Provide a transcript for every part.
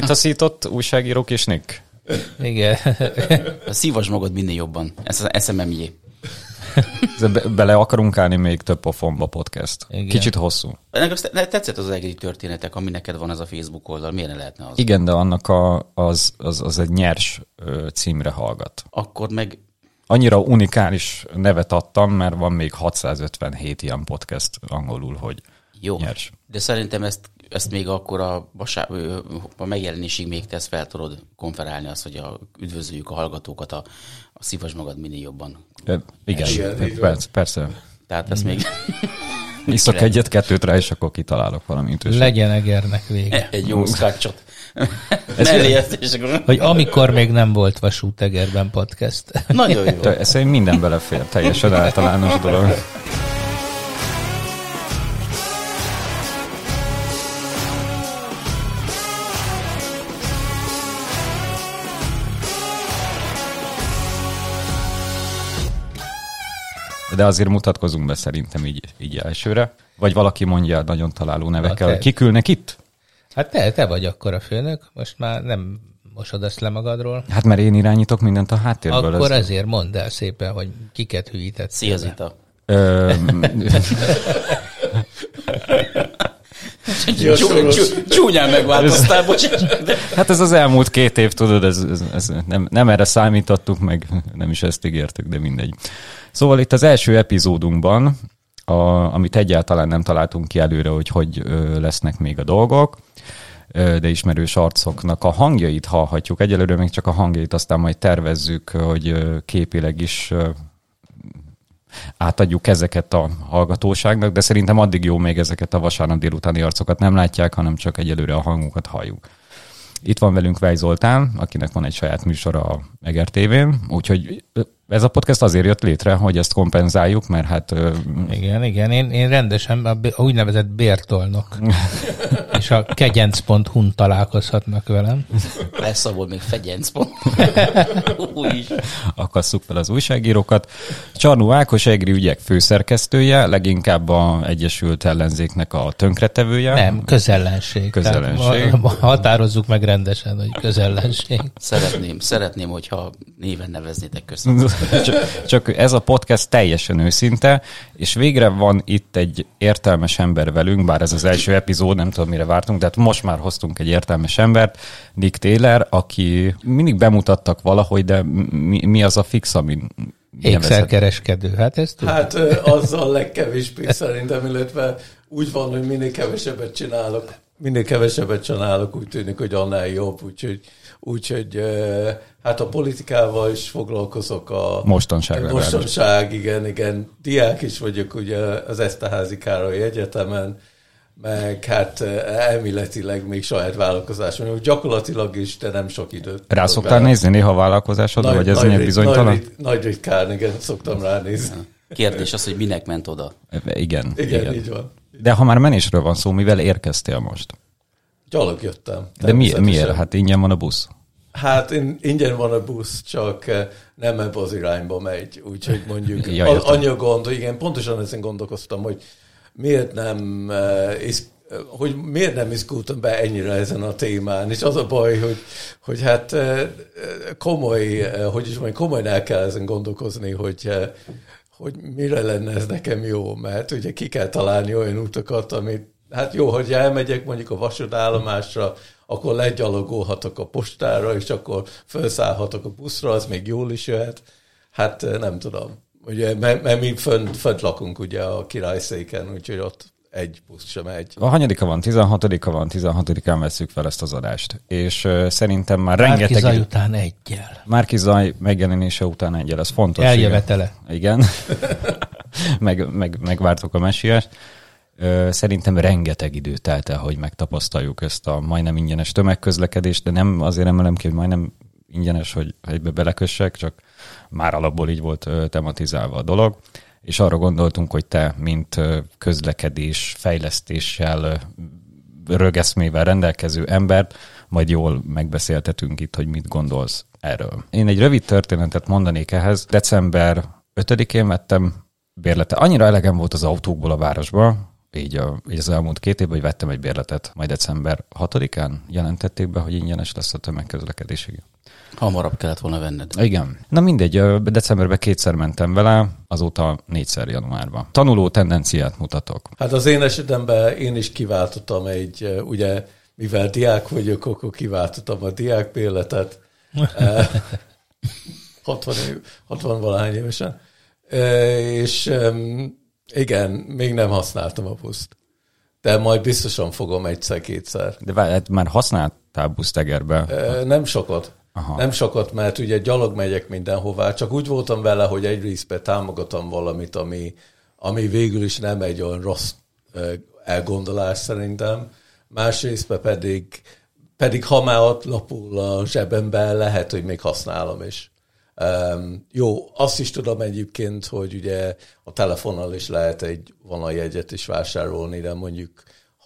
kitaszított újságírók és Nick? Igen. Szívas magad minél jobban. Ez az SMMJ. Be- bele akarunk állni még több pofonba podcast. Igen. Kicsit hosszú. Ennek azt tetszett az egri történetek, ami neked van ez a Facebook oldal. Miért ne lehetne az? Igen, de annak a, az, az, az egy nyers címre hallgat. Akkor meg Annyira unikális nevet adtam, mert van még 657 ilyen podcast angolul, hogy jó. nyers. De szerintem ezt, ezt még akkor a, vasá, ö, a megjelenésig még tesz fel tudod konferálni azt, hogy a, üdvözöljük a hallgatókat a, a szívas magad minél jobban. Ö, Igen, Igen, van. persze, persze. Tehát ezt még Iszok egyet-kettőt rá, és akkor kitalálok valamit. Legyen Egernek vége. egy jó szkácsot. Akkor Hogy amikor még nem volt Vasút Egerben podcast. nagyon jó. Ez minden belefér, teljesen általános dolog. De azért mutatkozunk be szerintem így, így elsőre. Vagy valaki mondja nagyon találó nevekkel, hogy kik ülnek itt? Hát te, te vagy akkor a főnök, most már nem mosod ezt le magadról. Hát mert én irányítok mindent a háttérből. Akkor ez- ezért mondd el szépen, hogy kiket hűített. Szia Zita. Ö, Csú- csú- Csúnyán megváltoztál, bocsánat. De Hát ez az elmúlt két év, tudod, ez, ez, ez nem, nem erre számítottuk, meg nem is ezt ígértük, de mindegy. Szóval itt az első epizódunkban, a, amit egyáltalán nem találtunk ki előre, hogy hogy lesznek még a dolgok, de ismerős arcoknak a hangjait hallhatjuk. Egyelőre még csak a hangjait, aztán majd tervezzük, hogy képileg is átadjuk ezeket a hallgatóságnak, de szerintem addig jó még ezeket a vasárnap délutáni arcokat nem látják, hanem csak egyelőre a hangukat halljuk. Itt van velünk Vej Zoltán, akinek van egy saját műsora a Eger TV-n, úgyhogy ez a podcast azért jött létre, hogy ezt kompenzáljuk, mert hát Igen, igen, én, én rendesen a, a úgynevezett bértolnok és a kegyenc.hu-n találkozhatnak velem. lesz abból még fegyenc pont. Új is. akasszuk fel az újságírókat. Csarnó Ákos Egri ügyek főszerkesztője, leginkább a Egyesült Ellenzéknek a tönkretevője. Nem, közellenség. Közellenség. Tehát ma- határozzuk meg rendesen, hogy közellenség. Szeretném, szeretném, hogyha néven neveznétek köszönöm. Csak, csak ez a podcast teljesen őszinte, és végre van itt egy értelmes ember velünk, bár ez az első epizód, nem tudom mire vártunk, de hát most már hoztunk egy értelmes embert, Nick Taylor, aki mindig bemutattak valahogy, de mi, mi az a fix, amin? Ékszerkereskedő, hát ezt tudod. Hát azzal legkevésbé szerintem, illetve úgy van, hogy minél kevesebbet csinálok, minél kevesebbet csinálok, úgy tűnik, hogy annál jobb, úgyhogy, úgyhogy hát a politikával is foglalkozok a... Mostanság legalábbis. Mostanság, igen, igen. Diák is vagyok ugye az Eszterházi Károly Egyetemen, meg hát elméletileg még saját vállalkozásom, vagyok. gyakorlatilag is, de nem sok időt. Rá szoktál rá. nézni néha a vállalkozásodra, vagy ez rit- bizonytalan? Nagy, rit- nagy ritkán, igen, szoktam ránézni. Kérdés az, hogy minek ment oda. Igen, Igen, igen. így van. De ha már menésről van szó, mivel érkeztél most? Gyalog jöttem. De mi, miért? Hát ingyen van a busz. Hát in, ingyen van a busz, csak eh, nem ebbe az irányba megy, úgyhogy mondjuk Ja, ja, értem. annyi a gond, igen, pontosan ezen gondolkoztam, hogy miért nem is, eh, hogy miért nem izgultam be ennyire ezen a témán, és az a baj, hogy, hogy hát eh, komoly, eh, hogy is mondjam, komolyan el kell ezen gondolkozni, hogy eh, hogy mire lenne ez nekem jó, mert ugye ki kell találni olyan utakat, amit, hát jó, hogy elmegyek mondjuk a vasútállomásra, akkor legyalogolhatok a postára, és akkor felszállhatok a buszra, az még jól is jöhet. Hát eh, nem tudom. Ugye, mert, mert mi fönt, fönt lakunk ugye a királyszéken, úgyhogy ott egy busz sem megy. A hanyadika van, 16-a van, 16-án veszük fel ezt az adást. És uh, szerintem már Márki rengeteg... Zaj idő- után egyel. Márki Zaj megjelenése után egyel, ez fontos. Eljövetele. Igen. meg, meg, megvártuk a messiást. Szerintem rengeteg idő telt el, hogy megtapasztaljuk ezt a majdnem ingyenes tömegközlekedést, de nem azért emelem ki, hogy majdnem ingyenes, hogy egybe belekössek, csak már alapból így volt tematizálva a dolog. És arra gondoltunk, hogy te, mint közlekedés, fejlesztéssel, rögeszmével rendelkező embert, majd jól megbeszéltetünk itt, hogy mit gondolsz erről. Én egy rövid történetet mondanék ehhez. December 5-én vettem bérlete. Annyira elegem volt az autókból a városba, így, a, így az elmúlt két évben, hogy vettem egy bérletet, majd december 6-án jelentették be, hogy ingyenes lesz a tömegközlekedés. Igen. Hamarabb kellett volna venned. Igen. Na mindegy, decemberben kétszer mentem vele, azóta négyszer januárban. Tanuló tendenciát mutatok. Hát az én esetemben én is kiváltottam egy, ugye, mivel diák vagyok, akkor kiváltottam a diákbérletet. Eh, 60, év, 60 valahány évesen. És igen, még nem használtam a buszt. De majd biztosan fogom egyszer-kétszer. De várj, hát már használtál busztegerbe? Nem sokat. Aha. Nem sokat, mert ugye gyalog megyek mindenhová, csak úgy voltam vele, hogy egy részben támogatom valamit, ami, ami végül is nem egy olyan rossz elgondolás szerintem. Másrésztben pedig, pedig ha már ott lapul a zsebemben, lehet, hogy még használom is. Um, jó, azt is tudom egyébként, hogy ugye a telefonnal is lehet egy vonaljegyet is vásárolni, de mondjuk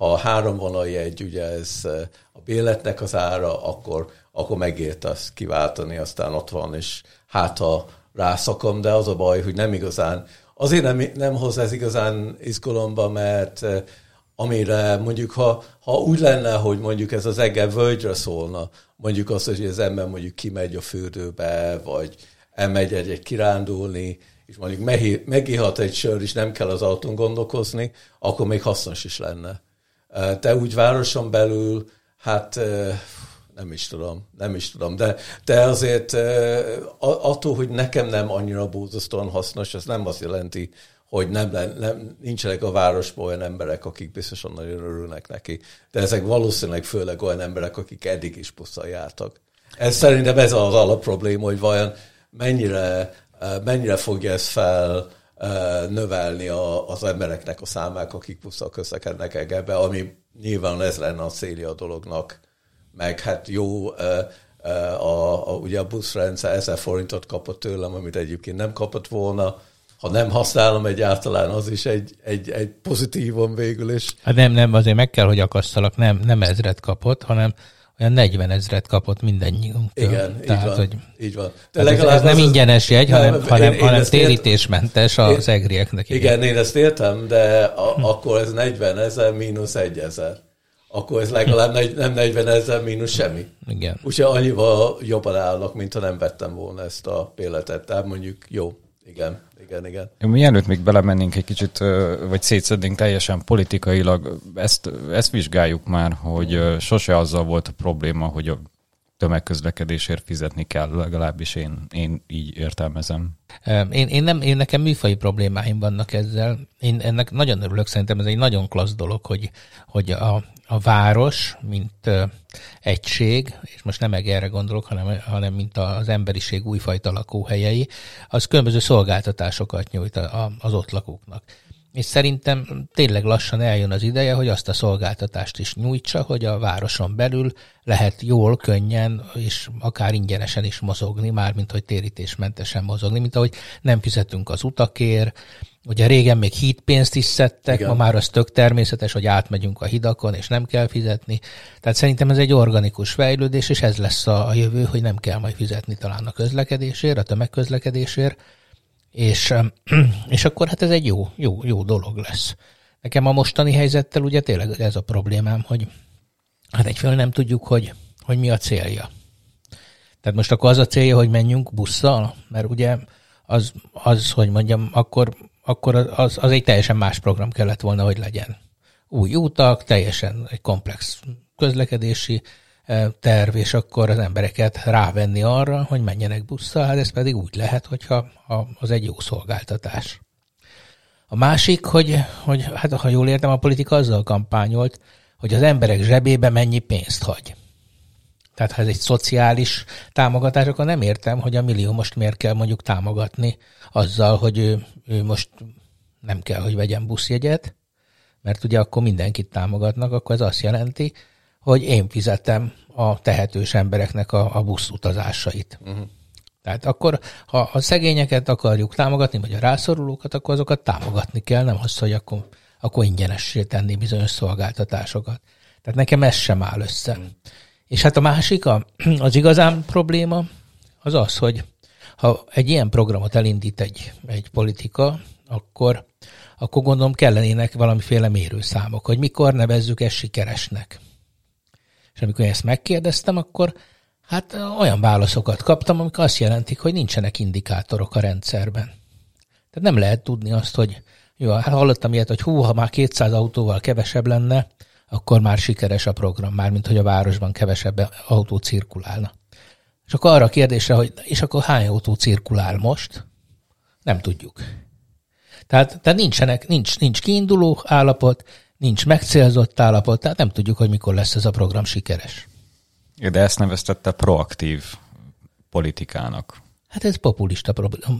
ha három vonaljegy, ugye ez eh, a béletnek az ára, akkor, akkor megért azt kiváltani, aztán ott van, és hát ha rászakom, de az a baj, hogy nem igazán, azért nem, nem hoz ez igazán izgalomba, mert eh, amire mondjuk, ha, ha úgy lenne, hogy mondjuk ez az Eger völgyre szólna, mondjuk azt, hogy az ember mondjuk kimegy a fürdőbe, vagy elmegy egy kirándulni, és mondjuk megihat egy sör, és nem kell az autón gondolkozni, akkor még hasznos is lenne. Te úgy városon belül, hát nem is tudom, nem is tudom, de, de azért attól, hogy nekem nem annyira bózasztóan hasznos, ez nem azt jelenti, hogy nem, nem, nincsenek a városban olyan emberek, akik biztosan nagyon örülnek neki. De ezek valószínűleg főleg olyan emberek, akik eddig is busszal jártak. Ez szerintem ez az alapprobléma, hogy vajon mennyire, eh, mennyire fogja ez fel eh, növelni a, az embereknek a számát, akik busszal közlekednek ebbe, ami nyilván ez lenne a célja a dolognak. Meg hát jó, eh, a, a, ugye a buszrendszer 1000 forintot kapott tőlem, amit egyébként nem kapott volna. Ha nem használom egyáltalán, az is egy, egy, egy pozitívum végül is. Hát nem, nem, azért meg kell, hogy akasztalak, nem, nem ezret kapott, hanem olyan 40 ezret kapott mindennyiunktól. Igen, Tehát, így van. Hogy, így van. tehát ez, ez nem az- ingyenes jegy, hanem, Nem, hanem, én- hanem ezt ért- térítésmentes az egrieknek. Igen, én ezt értem, de a, akkor ez 40 ezer mínusz 1 ezer. Akkor ez legalább negy, nem 40 ezer mínusz semmi. Igen. Úgyhogy annyival jobban állnak, mint ha nem vettem volna ezt a péletet. Tehát mondjuk jó, igen, igen, igen. Mielőtt még belemennénk egy kicsit, vagy szétszednénk teljesen politikailag, ezt, ezt vizsgáljuk már, hogy sose azzal volt a probléma, hogy a tömegközlekedésért fizetni kell, legalábbis én, én így értelmezem. Én, én, nem, én nekem műfai problémáim vannak ezzel. Én ennek nagyon örülök, szerintem ez egy nagyon klassz dolog, hogy, hogy a, a város, mint ö, egység, és most nem erre gondolok, hanem, hanem mint az emberiség újfajta lakóhelyei, az különböző szolgáltatásokat nyújt a, az ott lakóknak. És szerintem tényleg lassan eljön az ideje, hogy azt a szolgáltatást is nyújtsa, hogy a városon belül lehet jól, könnyen és akár ingyenesen is mozogni, mármint hogy térítésmentesen mozogni, mint ahogy nem fizetünk az utakért, Ugye régen még hídpénzt is szedtek, Igen. ma már az tök természetes, hogy átmegyünk a hidakon, és nem kell fizetni. Tehát szerintem ez egy organikus fejlődés, és ez lesz a, a jövő, hogy nem kell majd fizetni talán a közlekedésért, a tömegközlekedésért, és, és akkor hát ez egy jó, jó, jó dolog lesz. Nekem a mostani helyzettel ugye tényleg ez a problémám, hogy hát egyfelől nem tudjuk, hogy, hogy mi a célja. Tehát most akkor az a célja, hogy menjünk busszal, mert ugye az, az hogy mondjam, akkor, akkor az, az egy teljesen más program kellett volna, hogy legyen. Új utak, teljesen egy komplex közlekedési terv, és akkor az embereket rávenni arra, hogy menjenek busszal, hát ez pedig úgy lehet, hogyha ha az egy jó szolgáltatás. A másik, hogy, hogy hát ha jól értem, a politika azzal kampányolt, hogy az emberek zsebébe mennyi pénzt hagy. Tehát ha ez egy szociális támogatás, akkor nem értem, hogy a millió most miért kell mondjuk támogatni azzal, hogy ő, ő most nem kell, hogy vegyen buszjegyet, mert ugye akkor mindenkit támogatnak, akkor ez azt jelenti, hogy én fizetem a tehetős embereknek a, a busz utazásait. Uh-huh. Tehát akkor, ha a szegényeket akarjuk támogatni, vagy a rászorulókat, akkor azokat támogatni kell, nem az, hogy akkor, akkor ingyenessé tenni bizonyos szolgáltatásokat. Tehát nekem ez sem áll össze. Mm. És hát a másik, a, az igazán probléma, az az, hogy ha egy ilyen programot elindít egy, egy politika, akkor, akkor gondolom kellenének valamiféle mérőszámok, hogy mikor nevezzük ezt sikeresnek. És amikor ezt megkérdeztem, akkor hát olyan válaszokat kaptam, amik azt jelentik, hogy nincsenek indikátorok a rendszerben. Tehát nem lehet tudni azt, hogy jó, hát hallottam ilyet, hogy hú, ha már 200 autóval kevesebb lenne, akkor már sikeres a program, már mint hogy a városban kevesebb autó cirkulálna. És akkor arra a kérdésre, hogy és akkor hány autó cirkulál most? Nem tudjuk. Tehát, tehát nincsenek, nincs, nincs kiinduló állapot, nincs megcélzott állapot, tehát nem tudjuk, hogy mikor lesz ez a program sikeres. De ezt neveztette proaktív politikának. Hát ez populista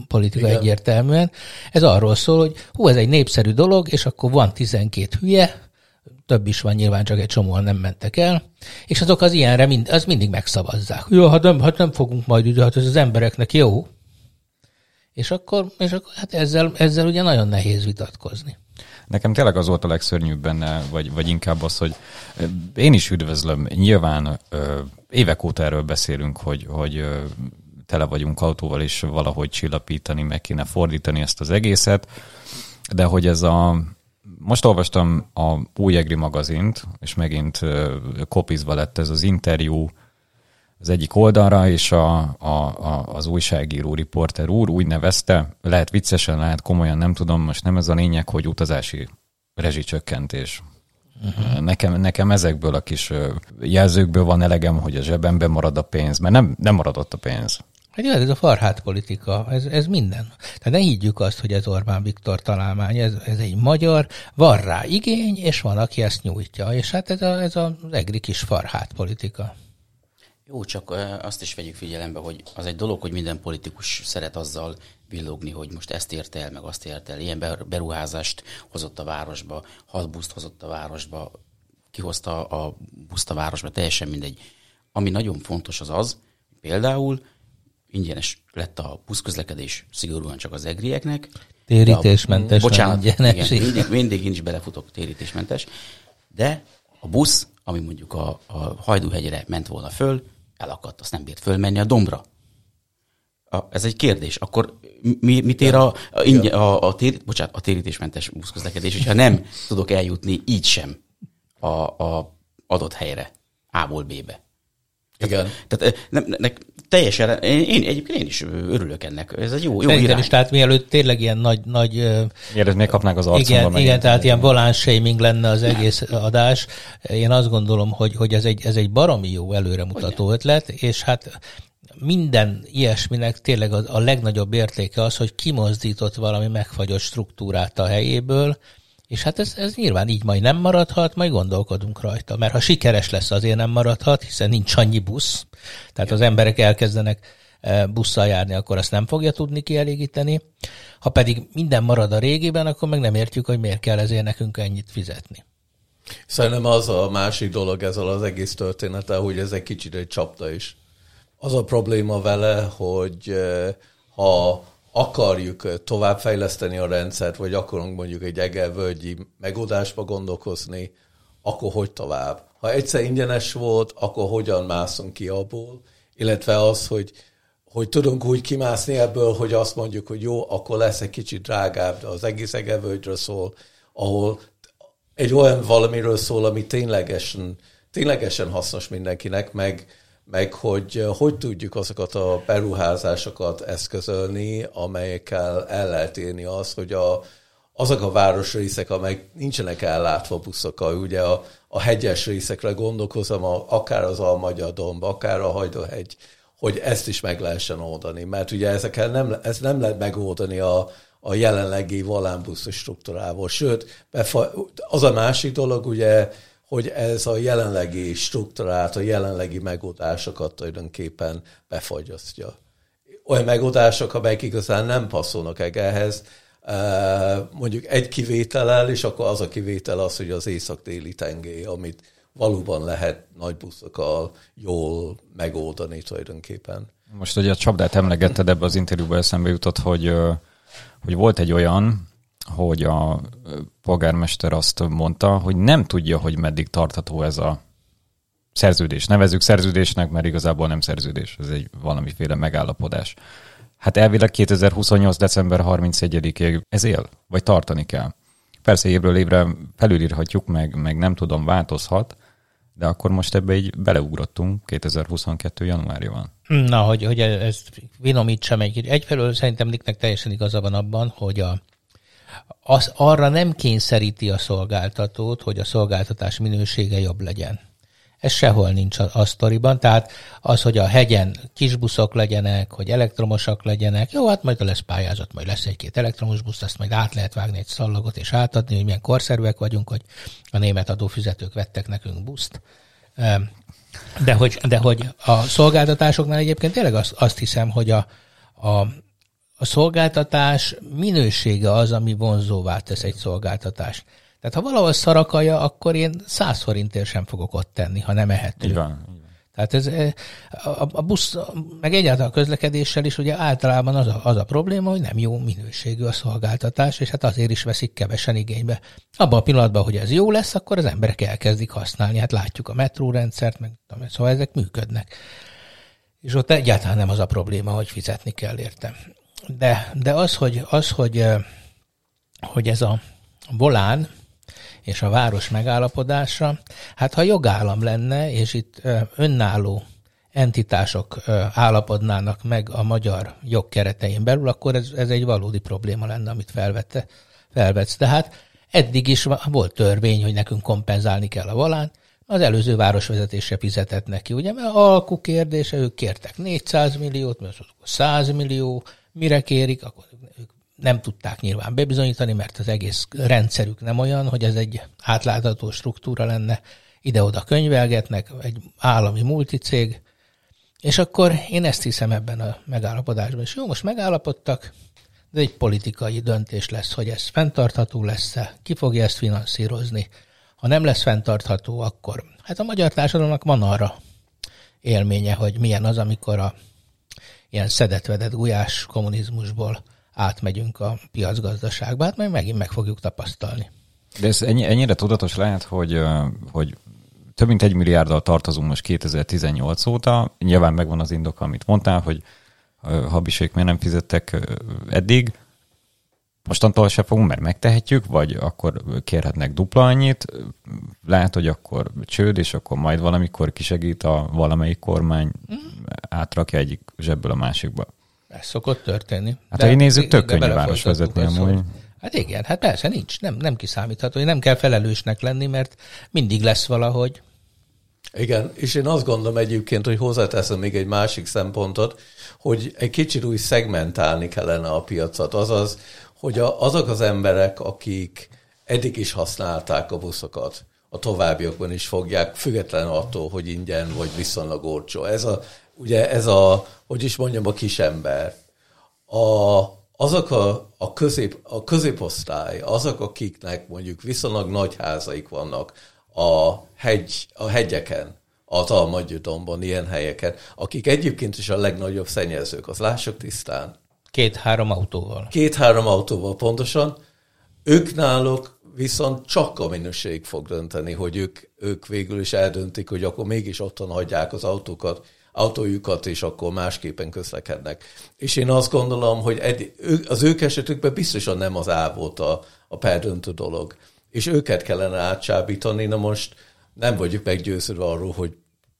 politika Igen. egyértelműen. Ez arról szól, hogy hú, ez egy népszerű dolog, és akkor van 12 hülye, több is van nyilván, csak egy csomóan nem mentek el, és azok az ilyenre mind, az mindig megszavazzák. Jó, hát nem, hát nem fogunk majd ide, hát ez az embereknek jó. És akkor, és akkor hát ezzel, ezzel ugye nagyon nehéz vitatkozni. Nekem tényleg az volt a legszörnyűbb benne, vagy, vagy inkább az, hogy én is üdvözlöm. Nyilván évek óta erről beszélünk, hogy, hogy tele vagyunk autóval, és valahogy csillapítani, meg kéne fordítani ezt az egészet, de hogy ez a most olvastam a új Egri magazint, és megint kopizva lett ez az interjú az egyik oldalra, és a, a, a, az újságíró riporter úr úgy nevezte, lehet viccesen, lehet komolyan, nem tudom, most nem ez a lényeg, hogy utazási rezsicsökkentés. Uh-huh. Nekem, nekem ezekből a kis jelzőkből van elegem, hogy a zsebemben marad a pénz, mert nem, nem maradott a pénz. Hát ez a farhát politika, ez, ez minden. Tehát ne higgyük azt, hogy ez Orbán Viktor találmány, ez, ez egy magyar, van rá igény, és van, aki ezt nyújtja. És hát ez, a, ez az egri kis farhát politika. Jó, csak azt is vegyük figyelembe, hogy az egy dolog, hogy minden politikus szeret azzal villogni, hogy most ezt ért el, meg azt ért el. Ilyen beruházást hozott a városba, hat buszt hozott a városba, kihozta a buszt a városba, teljesen mindegy. Ami nagyon fontos az az, például, ingyenes lett a buszközlekedés szigorúan csak az egrieknek. Térítésmentes. A, bocsánat, igen, mindig, mindig én is belefutok térítésmentes. De a busz, ami mondjuk a, a Hajdúhegyre ment volna föl, elakadt, azt nem bírt fölmenni a dombra. A, ez egy kérdés. Akkor mi, mit ér a, a, ingyen, a, a, tér, bocsánat, a térítésmentes buszközlekedés, hogyha nem tudok eljutni így sem a, a adott helyre, A-ból B-be? Igen. Tehát, nem, ne, teljesen, én, én egyébként én is örülök ennek. Ez egy jó, jó irány. is, tehát mielőtt tényleg ilyen nagy... nagy Mielőtt még kapnánk az arcomba. Igen, igen tehát ilyen balance shaming lenne az egész adás. Én azt gondolom, hogy, hogy ez, egy, ez egy baromi jó előremutató Hogyne. ötlet, és hát minden ilyesminek tényleg a, a legnagyobb értéke az, hogy kimozdított valami megfagyott struktúrát a helyéből, és hát ez, ez nyilván így majd nem maradhat, majd gondolkodunk rajta. Mert ha sikeres lesz, azért nem maradhat, hiszen nincs annyi busz. Tehát az emberek elkezdenek e, busszal járni, akkor azt nem fogja tudni kielégíteni. Ha pedig minden marad a régiben, akkor meg nem értjük, hogy miért kell ezért nekünk ennyit fizetni. Szerintem az a másik dolog ezzel az egész története, hogy ez egy kicsit egy csapda is. Az a probléma vele, hogy e, ha akarjuk továbbfejleszteni a rendszert, vagy akarunk mondjuk egy egelvölgyi megoldásba gondolkozni, akkor hogy tovább? Ha egyszer ingyenes volt, akkor hogyan mászunk ki abból? Illetve az, hogy, hogy tudunk úgy kimászni ebből, hogy azt mondjuk, hogy jó, akkor lesz egy kicsit drágább, de az egész egelvölgyről szól, ahol egy olyan valamiről szól, ami ténylegesen, ténylegesen hasznos mindenkinek, meg, meg hogy eh, hogy tudjuk azokat a beruházásokat eszközölni, amelyekkel el lehet érni az, hogy a, azok a városrészek, amelyek nincsenek ellátva buszokkal, ugye a, a hegyes részekre gondolkozom, a, akár az Almagya domb, akár a Hajdóhegy, hogy ezt is meg lehessen oldani, mert ugye ezekkel nem, ez nem lehet megoldani a, a jelenlegi volánbuszos struktúrával. Sőt, az a másik dolog, ugye hogy ez a jelenlegi struktúrát, a jelenlegi megoldásokat tulajdonképpen befagyasztja. Olyan megoldások, amelyek igazán nem passzolnak ehhez, mondjuk egy kivétellel, és akkor az a kivétel az, hogy az észak-déli tengely, amit valóban lehet nagy buszokkal jól megoldani tulajdonképpen. Most ugye a csapdát emlegetted, ebbe az interjúban eszembe jutott, hogy, hogy volt egy olyan, hogy a polgármester azt mondta, hogy nem tudja, hogy meddig tartható ez a szerződés. Nevezzük szerződésnek, mert igazából nem szerződés, ez egy valamiféle megállapodás. Hát elvileg 2028. december 31-ig ez él, vagy tartani kell. Persze évről évre felülírhatjuk, meg, meg nem tudom, változhat, de akkor most ebbe így beleugrottunk 2022. januárjában. Na, hogy, hogy ezt vinomítsam egy Egyfelől szerintem Nicknek teljesen igaza van abban, hogy a, az, arra nem kényszeríti a szolgáltatót, hogy a szolgáltatás minősége jobb legyen. Ez sehol nincs a, a sztoriban, tehát az, hogy a hegyen kisbuszok legyenek, hogy elektromosak legyenek, jó, hát majd lesz pályázat, majd lesz egy-két elektromos busz, azt majd át lehet vágni egy szallagot és átadni, hogy milyen korszerűek vagyunk, hogy a német adófizetők vettek nekünk buszt. De hogy, de hogy a szolgáltatásoknál egyébként tényleg azt, azt hiszem, hogy a, a, a szolgáltatás minősége az, ami vonzóvá tesz egy szolgáltatást. Tehát ha valahol szarakaja, akkor én száz forintért sem fogok ott tenni, ha nem ehető. Így van. Tehát ez, eh, a, a busz, meg egyáltalán a közlekedéssel is ugye általában az a, az a probléma, hogy nem jó minőségű a szolgáltatás, és hát azért is veszik kevesen igénybe. Abban a pillanatban, hogy ez jó lesz, akkor az emberek elkezdik használni. Hát látjuk a metrórendszert, meg szóval ezek működnek. És ott egyáltalán nem az a probléma, hogy fizetni kell érte. De, de az, hogy, az, hogy, hogy ez a volán, és a város megállapodása. Hát ha jogállam lenne, és itt önálló entitások állapodnának meg a magyar jog keretein belül, akkor ez, ez egy valódi probléma lenne, amit felvette, felvetsz. Tehát eddig is volt törvény, hogy nekünk kompenzálni kell a valán, az előző városvezetése fizetett neki, ugye, mert alkú kérdése, ők kértek 400 milliót, mert 100 millió, mire kérik, akkor ők nem tudták nyilván bebizonyítani, mert az egész rendszerük nem olyan, hogy ez egy átlátható struktúra lenne, ide-oda könyvelgetnek, egy állami multicég, és akkor én ezt hiszem ebben a megállapodásban. És jó, most megállapodtak, de egy politikai döntés lesz, hogy ez fenntartható lesz-e, ki fogja ezt finanszírozni. Ha nem lesz fenntartható, akkor hát a magyar társadalomnak van arra élménye, hogy milyen az, amikor a ilyen szedetvedett gulyás kommunizmusból átmegyünk a piacgazdaságba, hát majd megint meg fogjuk tapasztalni. De ez ennyi, ennyire tudatos lehet, hogy, hogy több mint egy milliárddal tartozunk most 2018 óta. Nyilván megvan az indok, amit mondtál, hogy habisék miért nem fizettek eddig. Mostantól se fogunk, mert megtehetjük, vagy akkor kérhetnek dupla annyit. Lehet, hogy akkor csőd, és akkor majd valamikor kisegít a valamelyik kormány, mm. átrakja egyik zsebből a másikba. Ez szokott történni. Hát de, ha így nézzük, tök könnyű város vezetni amúgy. Hát igen, hát persze nincs, nem, nem kiszámítható, hogy nem kell felelősnek lenni, mert mindig lesz valahogy. Igen, és én azt gondolom egyébként, hogy hozzáteszem még egy másik szempontot, hogy egy kicsit úgy szegmentálni kellene a piacot. Azaz, hogy a, azok az emberek, akik eddig is használták a buszokat, a továbbiakban is fogják, független attól, hogy ingyen vagy viszonylag olcsó. Ez a, ugye ez a, hogy is mondjam, a kisember. A, azok a, a, közép, a középosztály, azok, akiknek mondjuk viszonylag nagy házaik vannak a, hegy, a hegyeken, a Talmadjudomban, ilyen helyeken, akik egyébként is a legnagyobb szennyezők, az lássuk tisztán. Két-három autóval. Két-három autóval pontosan. Ők náluk viszont csak a minőség fog dönteni, hogy ők, ők végül is eldöntik, hogy akkor mégis otthon hagyják az autókat, autójukat, és akkor másképpen közlekednek. És én azt gondolom, hogy az ők esetükben biztosan nem az A volt a, a perdöntő dolog. És őket kellene átsábítani, na most nem vagyok meggyőződve arról, hogy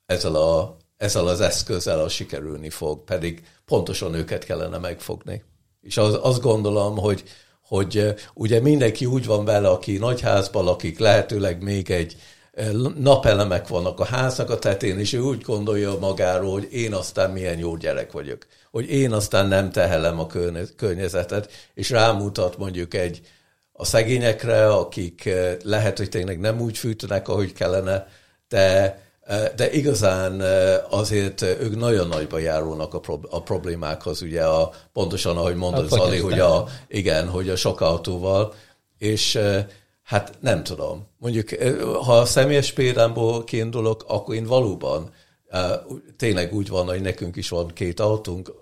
ezzel, a, ezzel az eszközzel a sikerülni fog, pedig pontosan őket kellene megfogni. És az, azt gondolom, hogy, hogy ugye mindenki úgy van vele, aki nagyházban lakik, lehetőleg még egy napelemek vannak a háznak a tetén, és ő úgy gondolja magáról, hogy én aztán milyen jó gyerek vagyok, hogy én aztán nem tehelem a környezetet, és rámutat mondjuk egy a szegényekre, akik lehet, hogy tényleg nem úgy fűtnek, ahogy kellene, de, de igazán azért ők nagyon nagyba járulnak a, problémákhoz, ugye a, pontosan ahogy mondod, Zali, hogy a, igen, hogy a sok autóval, és Hát nem tudom. Mondjuk, ha a személyes példámból kiindulok, akkor én valóban tényleg úgy van, hogy nekünk is van két autónk,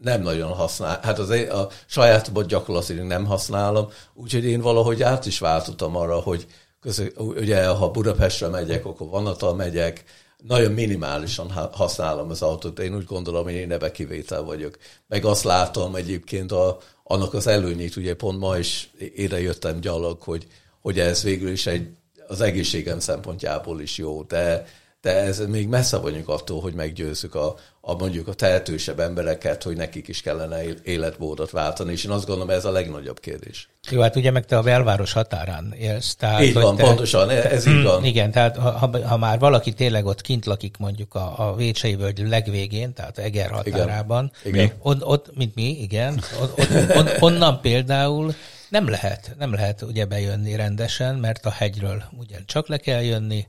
nem nagyon használ, hát az a sajátomat gyakorlatilag nem használom, úgyhogy én valahogy át is váltottam arra, hogy közül, ugye ha Budapestre megyek, akkor vonattal megyek, nagyon minimálisan használom az autót. Én úgy gondolom, hogy én ebbe kivétel vagyok. Meg azt látom egyébként a, annak az előnyét, ugye pont ma is ide jöttem gyalog, hogy, hogy ez végül is egy, az egészségem szempontjából is jó, de de ez még messze vagyunk attól, hogy meggyőzzük a, a mondjuk a tehetősebb embereket, hogy nekik is kellene életmódot váltani, és én azt gondolom, ez a legnagyobb kérdés. Jó, hát ugye meg te a belváros határán élsz. Tehát, így van, te, pontosan, ez így van. Igen, tehát ha, ha már valaki tényleg ott kint lakik mondjuk a, a Vécsei völgy legvégén, tehát Eger határában, igen. igen. Ott, ott, mint mi, igen, ott, ott, on, onnan például nem lehet, nem lehet ugye bejönni rendesen, mert a hegyről ugye csak le kell jönni,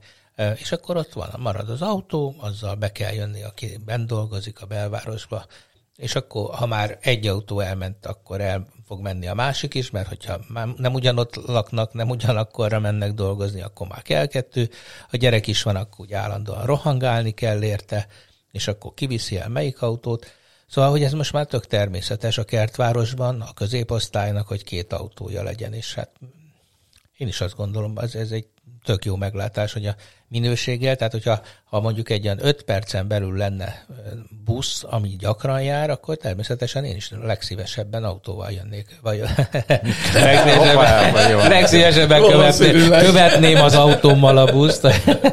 és akkor ott van, marad az autó, azzal be kell jönni, aki bent dolgozik a belvárosba, és akkor, ha már egy autó elment, akkor el fog menni a másik is, mert hogyha már nem ugyanott laknak, nem ugyanakkorra mennek dolgozni, akkor már kell kettő. A gyerek is van, akkor úgy állandóan rohangálni kell érte, és akkor kiviszi el melyik autót. Szóval, hogy ez most már tök természetes a kertvárosban, a középosztálynak, hogy két autója legyen, és hát én is azt gondolom, ez, ez egy tök jó meglátás, hogy a minőséggel, tehát hogyha ha mondjuk egy olyan öt percen belül lenne busz, ami gyakran jár, akkor természetesen én is legszívesebben autóval jönnék. Vagy legszívesebben, legszívesebben követném, követném az autómmal a buszt.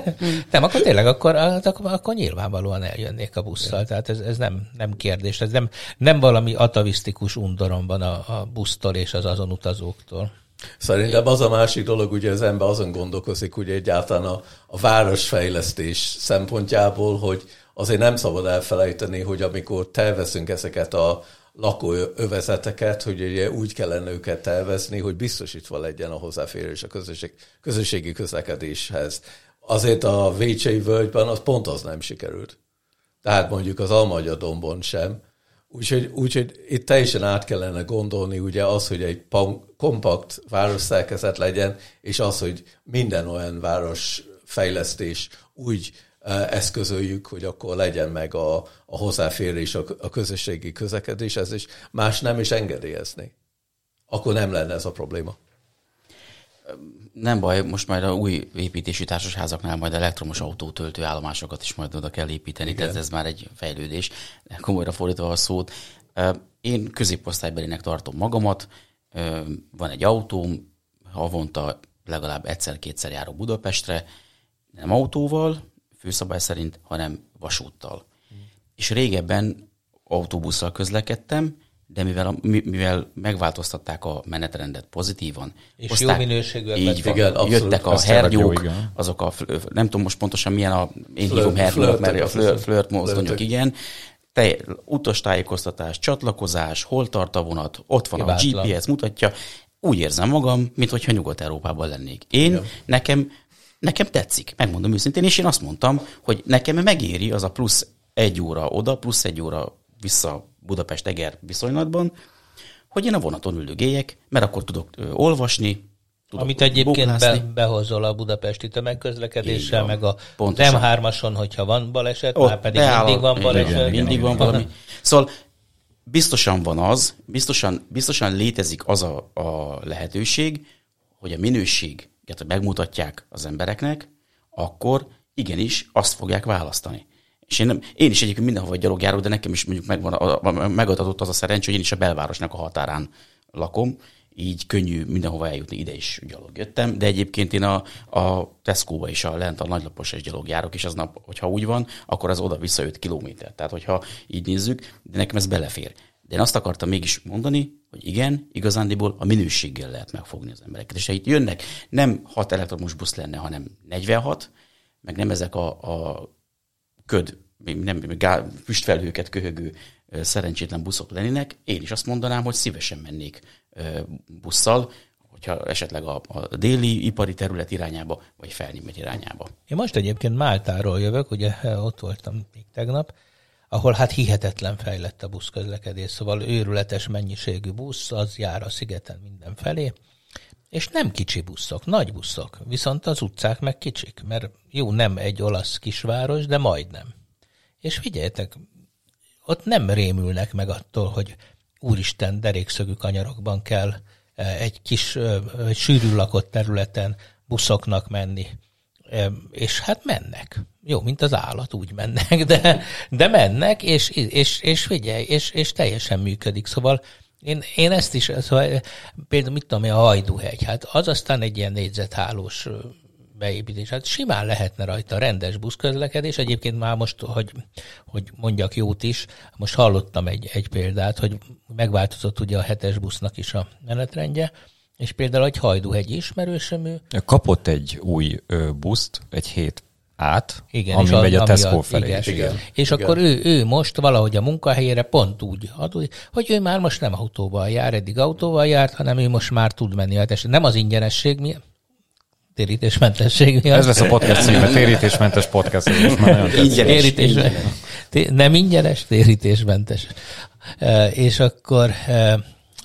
nem, akkor tényleg akkor, akkor, akkor nyilvánvalóan eljönnék a busszal. Tehát ez, ez nem, nem kérdés. Ez nem, nem valami atavisztikus undorom van a, a busztól és az azon utazóktól. Szerintem az a másik dolog, ugye az ember azon gondolkozik, ugye egyáltalán a, a városfejlesztés szempontjából, hogy azért nem szabad elfelejteni, hogy amikor tervezünk ezeket a lakóövezeteket, hogy ugye úgy kellene őket tervezni, hogy biztosítva legyen a hozzáférés a közösség, közösségi közlekedéshez. Azért a Vécsei völgyben az pont az nem sikerült. Tehát mondjuk az Almagyadombon sem, Úgyhogy, úgyhogy itt teljesen át kellene gondolni ugye az, hogy egy kompakt városszerkezet legyen, és az, hogy minden olyan városfejlesztés úgy e, eszközöljük, hogy akkor legyen meg a, a hozzáférés, a, a közösségi közlekedés, ez is más nem is engedélyezni. Akkor nem lenne ez a probléma nem baj, most majd a új építési társasházaknál majd elektromos autótöltő állomásokat is majd oda kell építeni, Igen. tehát ez már egy fejlődés. Komolyra fordítva a szót. Én középosztálybelinek tartom magamat, van egy autóm, havonta legalább egyszer-kétszer járok Budapestre, nem autóval, főszabály szerint, hanem vasúttal. Hmm. És régebben autóbusszal közlekedtem, de mivel, mivel megváltoztatták a menetrendet pozitívan, és hozták, jó minőségűek így van, igen, abszolút, jöttek a hernyók, jó, azok a, nem tudom most pontosan milyen a, én flirt, hívom hernyók, mert a flirt, flirt mozdonyok, igen, te, utastájékoztatás, csatlakozás, hol tart a vonat, ott van Hibátlan. a GPS, mutatja, úgy érzem magam, mintha Nyugat-Európában lennék. Én, igen. nekem, nekem tetszik, megmondom őszintén, és én azt mondtam, hogy nekem megéri az a plusz egy óra oda, plusz egy óra vissza Budapest-Eger viszonylatban, hogy én a vonaton üldögéljek, mert akkor tudok olvasni, tudok Amit egyébként be, behozol a budapesti tömegközlekedéssel, meg a nem hármason, hogyha van baleset, Ott már pedig beáll, mindig van baleset. Igen, mindig van valami. Szóval biztosan van az, biztosan, biztosan létezik az a, a lehetőség, hogy a minőség, megmutatják az embereknek, akkor igenis azt fogják választani. És én, nem, én is egyébként mindenhova gyalog járok, de nekem is mondjuk megvan, a, megadatott az a szerencsé, hogy én is a belvárosnak a határán lakom, így könnyű mindenhova eljutni, ide is gyalog jöttem, de egyébként én a, a Tesco-ba is a lent a nagylapos és gyalog járok, és aznap, hogyha úgy van, akkor az oda-vissza 5 kilométer. Tehát, hogyha így nézzük, de nekem ez belefér. De én azt akartam mégis mondani, hogy igen, igazándiból a minőséggel lehet megfogni az embereket. És ha itt jönnek, nem 6 elektromos busz lenne, hanem 46, meg nem ezek a, a köd, nem gál, füstfelhőket köhögő szerencsétlen buszok lennének, én is azt mondanám, hogy szívesen mennék busszal, hogyha esetleg a, a déli ipari terület irányába, vagy felnyímet irányába. Én most egyébként Máltáról jövök, ugye ott voltam még tegnap, ahol hát hihetetlen fejlett a buszközlekedés, szóval őrületes mennyiségű busz, az jár a szigeten mindenfelé, és nem kicsi buszok, nagy buszok, viszont az utcák meg kicsik, mert jó, nem egy olasz kisváros, de majdnem. És figyeljetek, ott nem rémülnek meg attól, hogy úristen, derékszögű kanyarokban kell eh, egy kis egy sűrű lakott területen buszoknak menni. és hát mennek. Jó, mint az állat, úgy mennek, de, de mennek, és, és, és figyelj, és, és teljesen működik. Szóval én, én ezt is, szóval, például mit tudom én, a Hajdúhegy, hát az aztán egy ilyen négyzethálós beépítés. Hát simán lehetne rajta rendes buszközlekedés. Egyébként már most, hogy, hogy mondjak jót is, most hallottam egy, egy példát, hogy megváltozott ugye a hetes busznak is a menetrendje, és például egy Hajdúhegy ismerősömű. Kapott egy új ö, buszt, egy hét át, igen, ami megy a, a Tesco felé. Igen, igen. És igen. akkor ő, ő most valahogy a munkahelyére pont úgy ad, hogy ő már most nem autóval jár, eddig autóval járt, hanem ő most már tud menni. Hát nem az ingyenesség, mi, térítésmentesség miatt. Ez lesz a podcast címe, térítésmentes podcast. Most már nagyon ingyenes, ingyenes. Nem ingyenes, térítésmentes. E, és akkor, e,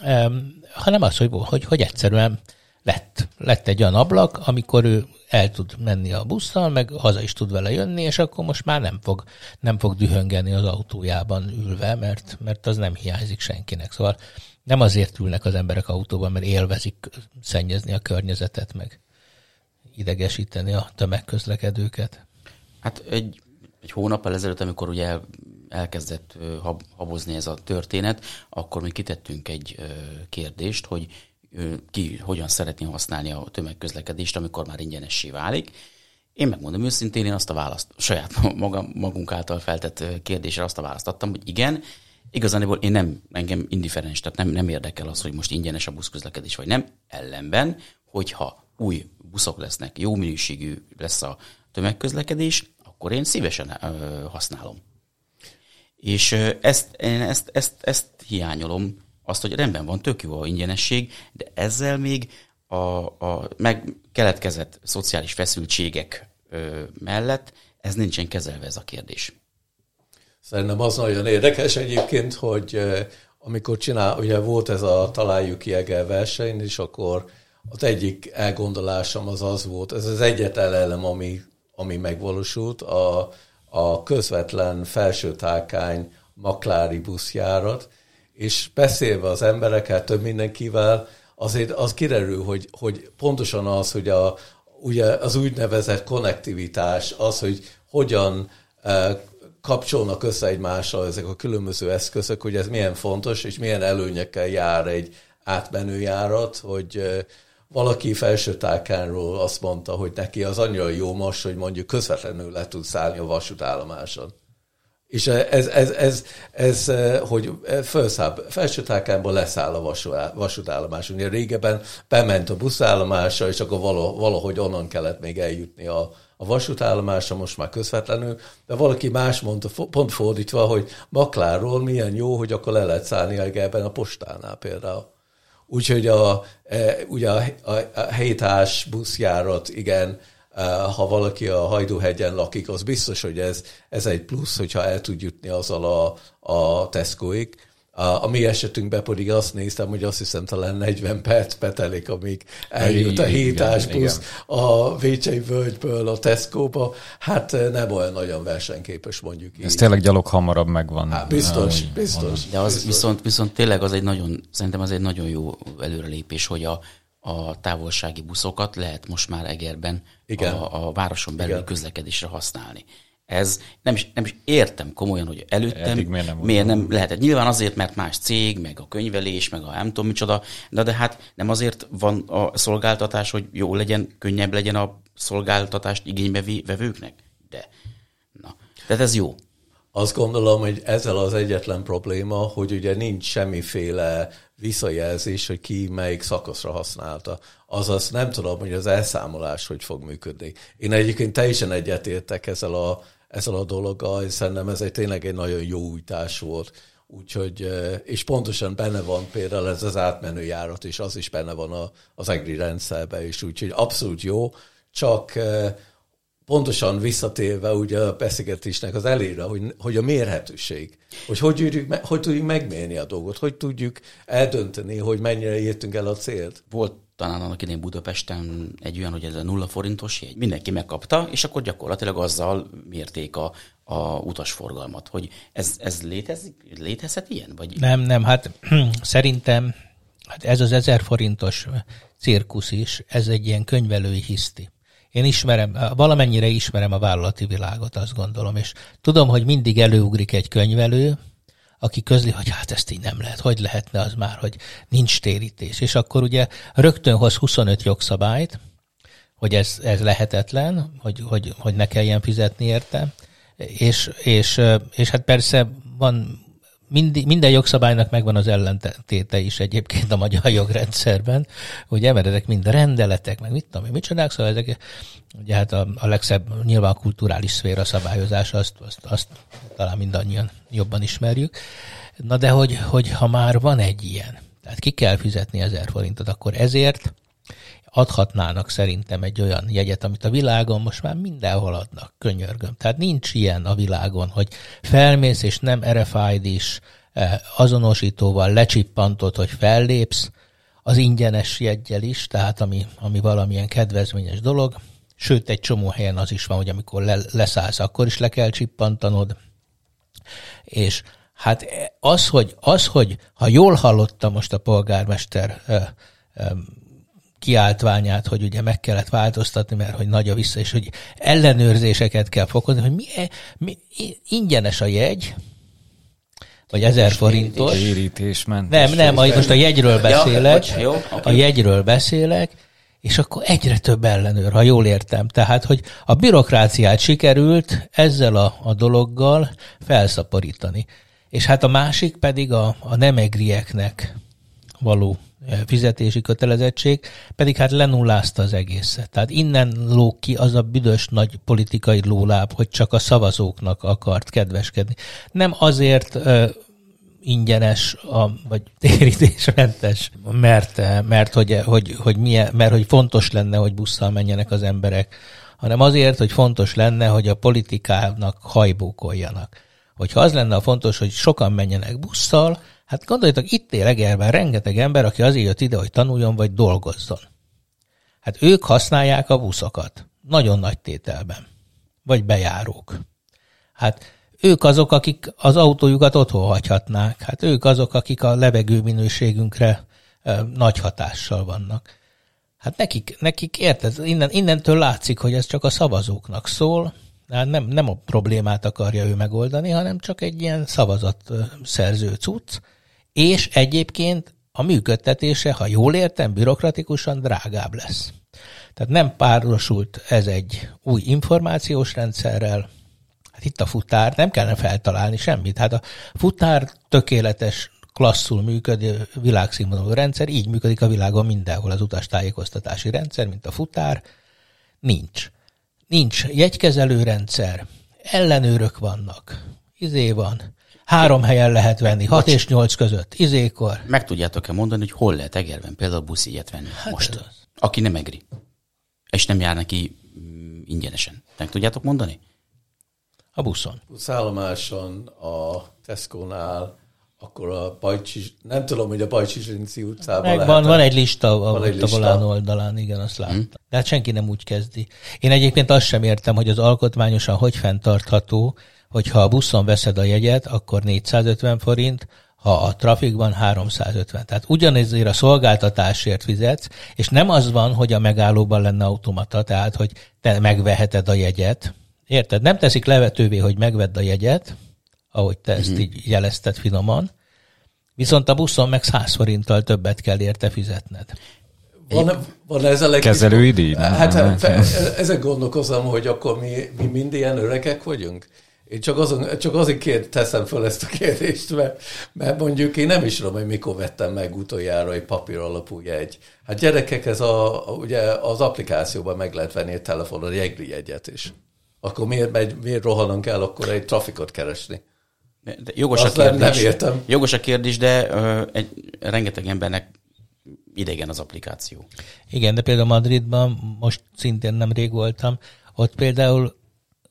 e, hanem az, hogy, hogy, hogy egyszerűen lett, lett egy olyan ablak, amikor ő el tud menni a busszal, meg haza is tud vele jönni, és akkor most már nem fog, nem fog dühöngeni az autójában ülve, mert, mert az nem hiányzik senkinek. Szóval nem azért ülnek az emberek autóban, mert élvezik szennyezni a környezetet, meg idegesíteni a tömegközlekedőket? Hát egy, egy hónappal ezelőtt, amikor ugye elkezdett habozni ez a történet, akkor mi kitettünk egy kérdést, hogy ki hogyan szeretné használni a tömegközlekedést, amikor már ingyenessé válik. Én megmondom őszintén, én azt a választ, saját magam, magunk által feltett kérdésre azt a választ adtam, hogy igen, igazából én nem, engem indiferens, tehát nem, nem érdekel az, hogy most ingyenes a buszközlekedés, vagy nem. Ellenben, hogyha új buszok lesznek, jó minőségű lesz a tömegközlekedés, akkor én szívesen ö, használom. És ezt, én ezt, ezt, ezt hiányolom, azt, hogy rendben van, tök jó a ingyenesség, de ezzel még a, a meg keletkezett szociális feszültségek ö, mellett ez nincsen kezelve ez a kérdés. Szerintem az nagyon érdekes egyébként, hogy amikor csinál, ugye volt ez a Találjuk ki verseny, és akkor az egyik elgondolásom az az volt, ez az egyetlen elem, ami, ami megvalósult, a, a közvetlen felsőtálkány maklári buszjárat, és beszélve az emberekkel, több mindenkivel, azért az kiderül, hogy, hogy pontosan az, hogy a, ugye az úgynevezett konnektivitás, az, hogy hogyan e, kapcsolnak össze egymással ezek a különböző eszközök, hogy ez milyen fontos, és milyen előnyekkel jár egy átmenő járat, hogy e, valaki felsőtálkánról azt mondta, hogy neki az annyira jó most, hogy mondjuk közvetlenül le tud szállni a vasútállomáson. És ez, ez, ez, ez hogy felszáll, felsőtálkánból leszáll a vasútállomás. Ugye régebben bement a buszállomásra, és akkor valahogy onnan kellett még eljutni a, a vasútállomásra, most már közvetlenül, de valaki más mondta, pont fordítva, hogy Makláról milyen jó, hogy akkor le lehet szállni ebben a postánál például. Úgyhogy a, e, ugye a, a, a helytás buszjárat, igen, ha valaki a Hajdúhegyen lakik, az biztos, hogy ez, ez egy plusz, hogyha el tud jutni azzal a, a Tescoig. A, a mi esetünkben pedig azt néztem, hogy azt hiszem talán 40 perc betelik, amíg eljut a hétás busz a Vécsei völgyből a Tesco-ba. Hát nem olyan nagyon versenyképes mondjuk így. Ez tényleg gyalog hamarabb megvan. Hát, biztos, ah, biztos. De az biztos. Viszont, viszont tényleg az egy nagyon, szerintem az egy nagyon jó előrelépés, hogy a, a távolsági buszokat lehet most már Egerben Igen. A, a városon belül Igen. közlekedésre használni. Ez nem is, nem is értem komolyan, hogy előttem miért nem, miért nem lehetett. Nyilván azért, mert más cég, meg a könyvelés, meg a nem tudom micsoda, de, de hát nem azért van a szolgáltatás, hogy jó legyen, könnyebb legyen a szolgáltatást igénybe vevőknek. De, na, tehát ez jó. Azt gondolom, hogy ezzel az egyetlen probléma, hogy ugye nincs semmiféle visszajelzés, hogy ki melyik szakaszra használta. Azaz nem tudom, hogy az elszámolás hogy fog működni. Én egyébként teljesen egyetértek ezzel a ezzel a dologgal, és szerintem ez egy tényleg egy nagyon jó újtás volt. Úgyhogy, és pontosan benne van például ez az átmenő járat, és az is benne van a, az EGRI rendszerben is, úgyhogy abszolút jó, csak pontosan visszatérve ugye a beszélgetésnek az elére, hogy, hogy a mérhetőség, hogy hogy, tudjuk, hogy tudjuk megmérni a dolgot, hogy tudjuk eldönteni, hogy mennyire értünk el a célt. Volt talán annak idején Budapesten egy olyan, hogy ez a nulla forintos jegy. Mindenki megkapta, és akkor gyakorlatilag azzal mérték a, a utasforgalmat. Hogy ez, ez létezik, létezhet ilyen? Vagy... Nem, nem, hát szerintem hát ez az ezer forintos cirkusz is, ez egy ilyen könyvelői hiszti. Én ismerem, valamennyire ismerem a vállalati világot, azt gondolom, és tudom, hogy mindig előugrik egy könyvelő, aki közli, hogy hát ezt így nem lehet, hogy lehetne az már, hogy nincs térítés. És akkor ugye rögtön hoz 25 jogszabályt, hogy ez, ez lehetetlen, hogy, hogy, hogy ne kelljen fizetni érte. És, és, és hát persze van mind, minden jogszabálynak megvan az ellentéte is egyébként a magyar jogrendszerben, hogy mert ezek mind rendeletek, meg mit tudom én, mit csinálják, szóval ezek, ugye hát a, a legszebb nyilván a kulturális szféra szabályozása, azt, azt, azt talán mindannyian jobban ismerjük. Na de hogy, hogy ha már van egy ilyen, tehát ki kell fizetni ezer forintot, akkor ezért adhatnának szerintem egy olyan jegyet, amit a világon most már mindenhol adnak, könyörgöm. Tehát nincs ilyen a világon, hogy felmész és nem rfid is eh, azonosítóval lecsippantod, hogy fellépsz, az ingyenes jegyel is, tehát ami, ami valamilyen kedvezményes dolog, sőt egy csomó helyen az is van, hogy amikor le, leszállsz, akkor is le kell csippantanod, és hát az, hogy, az, hogy ha jól hallottam most a polgármester ö, ö, kiáltványát, hogy ugye meg kellett változtatni, mert hogy nagy a vissza, és hogy ellenőrzéseket kell fokozni, hogy mi, mi ingyenes a jegy, vagy ezer forintos. Térítésmentes. Nem, nem, majd most a jegyről beszélek. Ja, jó, okay. A jegyről beszélek, és akkor egyre több ellenőr, ha jól értem. Tehát, hogy a bürokráciát sikerült ezzel a, a dologgal felszaporítani. És hát a másik pedig a, a nemegrieknek való fizetési kötelezettség, pedig hát lenullázta az egészet. Tehát innen lóg ki az a büdös nagy politikai lóláb, hogy csak a szavazóknak akart kedveskedni. Nem azért ö, ingyenes, a, vagy térítésmentes, mert, mert, hogy, hogy, hogy milyen, mert hogy fontos lenne, hogy busszal menjenek az emberek, hanem azért, hogy fontos lenne, hogy a politikának hajbókoljanak. Hogyha az lenne a fontos, hogy sokan menjenek busszal, Hát gondoljatok, itt él Egerben rengeteg ember, aki azért jött ide, hogy tanuljon vagy dolgozzon. Hát ők használják a buszokat. Nagyon nagy tételben. Vagy bejárók. Hát ők azok, akik az autójukat otthon hagyhatnák. Hát ők azok, akik a levegő minőségünkre e, nagy hatással vannak. Hát nekik, nekik érted, innen, innentől látszik, hogy ez csak a szavazóknak szól, hát nem, nem a problémát akarja ő megoldani, hanem csak egy ilyen szavazat szerző cucc, és egyébként a működtetése, ha jól értem, bürokratikusan drágább lesz. Tehát nem párosult ez egy új információs rendszerrel, hát itt a futár, nem kellene feltalálni semmit. Hát a futár tökéletes, klasszul működő világszínvonalú rendszer, így működik a világon mindenhol az utastájékoztatási rendszer, mint a futár. Nincs. Nincs jegykezelő rendszer, ellenőrök vannak, izé van, Három helyen lehet venni, 6 és 8 között, izékor. Meg tudjátok-e mondani, hogy hol lehet Egerben például buszigyet venni hát most? Az. Aki nem egri, és nem jár neki mm, ingyenesen. Meg tudjátok mondani? A buszon. Buszállomáson, a Tesco-nál, akkor a Pajcsi, nem tudom, hogy a Pajcsi Zsinci utcában Meg van, van egy lista a, van egy lista. oldalán, igen, azt láttam. Hmm. De hát senki nem úgy kezdi. Én egyébként azt sem értem, hogy az alkotmányosan hogy fenntartható, hogyha a buszon veszed a jegyet, akkor 450 forint, ha a trafikban 350. Tehát ugyanezért a szolgáltatásért fizetsz, és nem az van, hogy a megállóban lenne automata, tehát hogy te megveheted a jegyet. Érted? Nem teszik levetővé, hogy megvedd a jegyet, ahogy te ezt uh-huh. így jelezted finoman, viszont a buszon meg 100 forinttal többet kell érte fizetned. Van, van ez a leg... Kezelőidő? Hát, hát ezek gondolkozom, hogy akkor mi, mi mind ilyen öregek vagyunk. Én csak, azon, csak azért teszem fel ezt a kérdést, mert, mert mondjuk én nem is tudom, hogy mikor vettem meg utoljára egy papír alapú jegy. Hát gyerekek, ez a, ugye az applikációban meg lehet venni a telefonon egri jegyet is. Akkor miért, megy, miért rohanunk el akkor egy trafikot keresni? De jogos, a kérdés, nem értem. jogos a kérdés, de ö, egy, rengeteg embernek idegen az applikáció. Igen, de például Madridban, most szintén nem rég voltam, ott például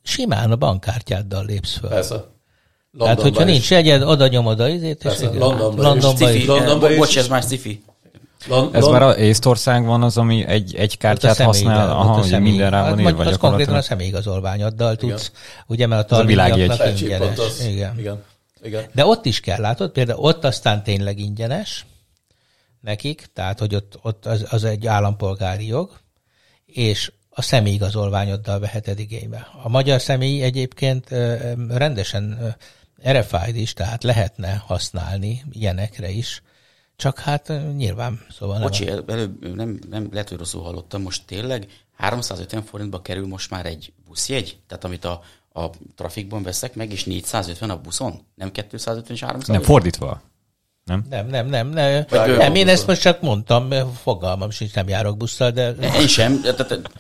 simán a bankkártyáddal lépsz föl. Persze. Londonba Tehát, hogyha is. nincs egyed, oda nyomod a izét, és Londonban, Londonban is. Londonban is. Bocs, ez már sci Lon, ez már a Észtország van az, ami egy, egy kártyát használ, aha, hogy minden rá van írva. Az konkrétan a személyigazolványoddal tudsz, igen. ugye, mert a tarvényaknak ingyenes. Igen. Igen. Igen. De ott is kell, látod? Például ott aztán tényleg ingyenes nekik, tehát, hogy ott, ott az, az egy állampolgári jog, és a személyigazolványoddal veheted igénybe. A magyar személy egyébként rendesen RFID is, tehát lehetne használni ilyenekre is, csak hát nyilván, szóval Bocsi, nem... előbb nem, nem lehet, hogy rosszul hallottam, most tényleg 350 forintba kerül most már egy buszjegy? Tehát amit a, a trafikban veszek meg, és 450 a buszon? Nem 250 és 350? Nem, fordítva. Nem? Nem, nem, nem. nem, nem én ezt most csak mondtam, fogalmam sincs, nem járok busszal, de... Én sem.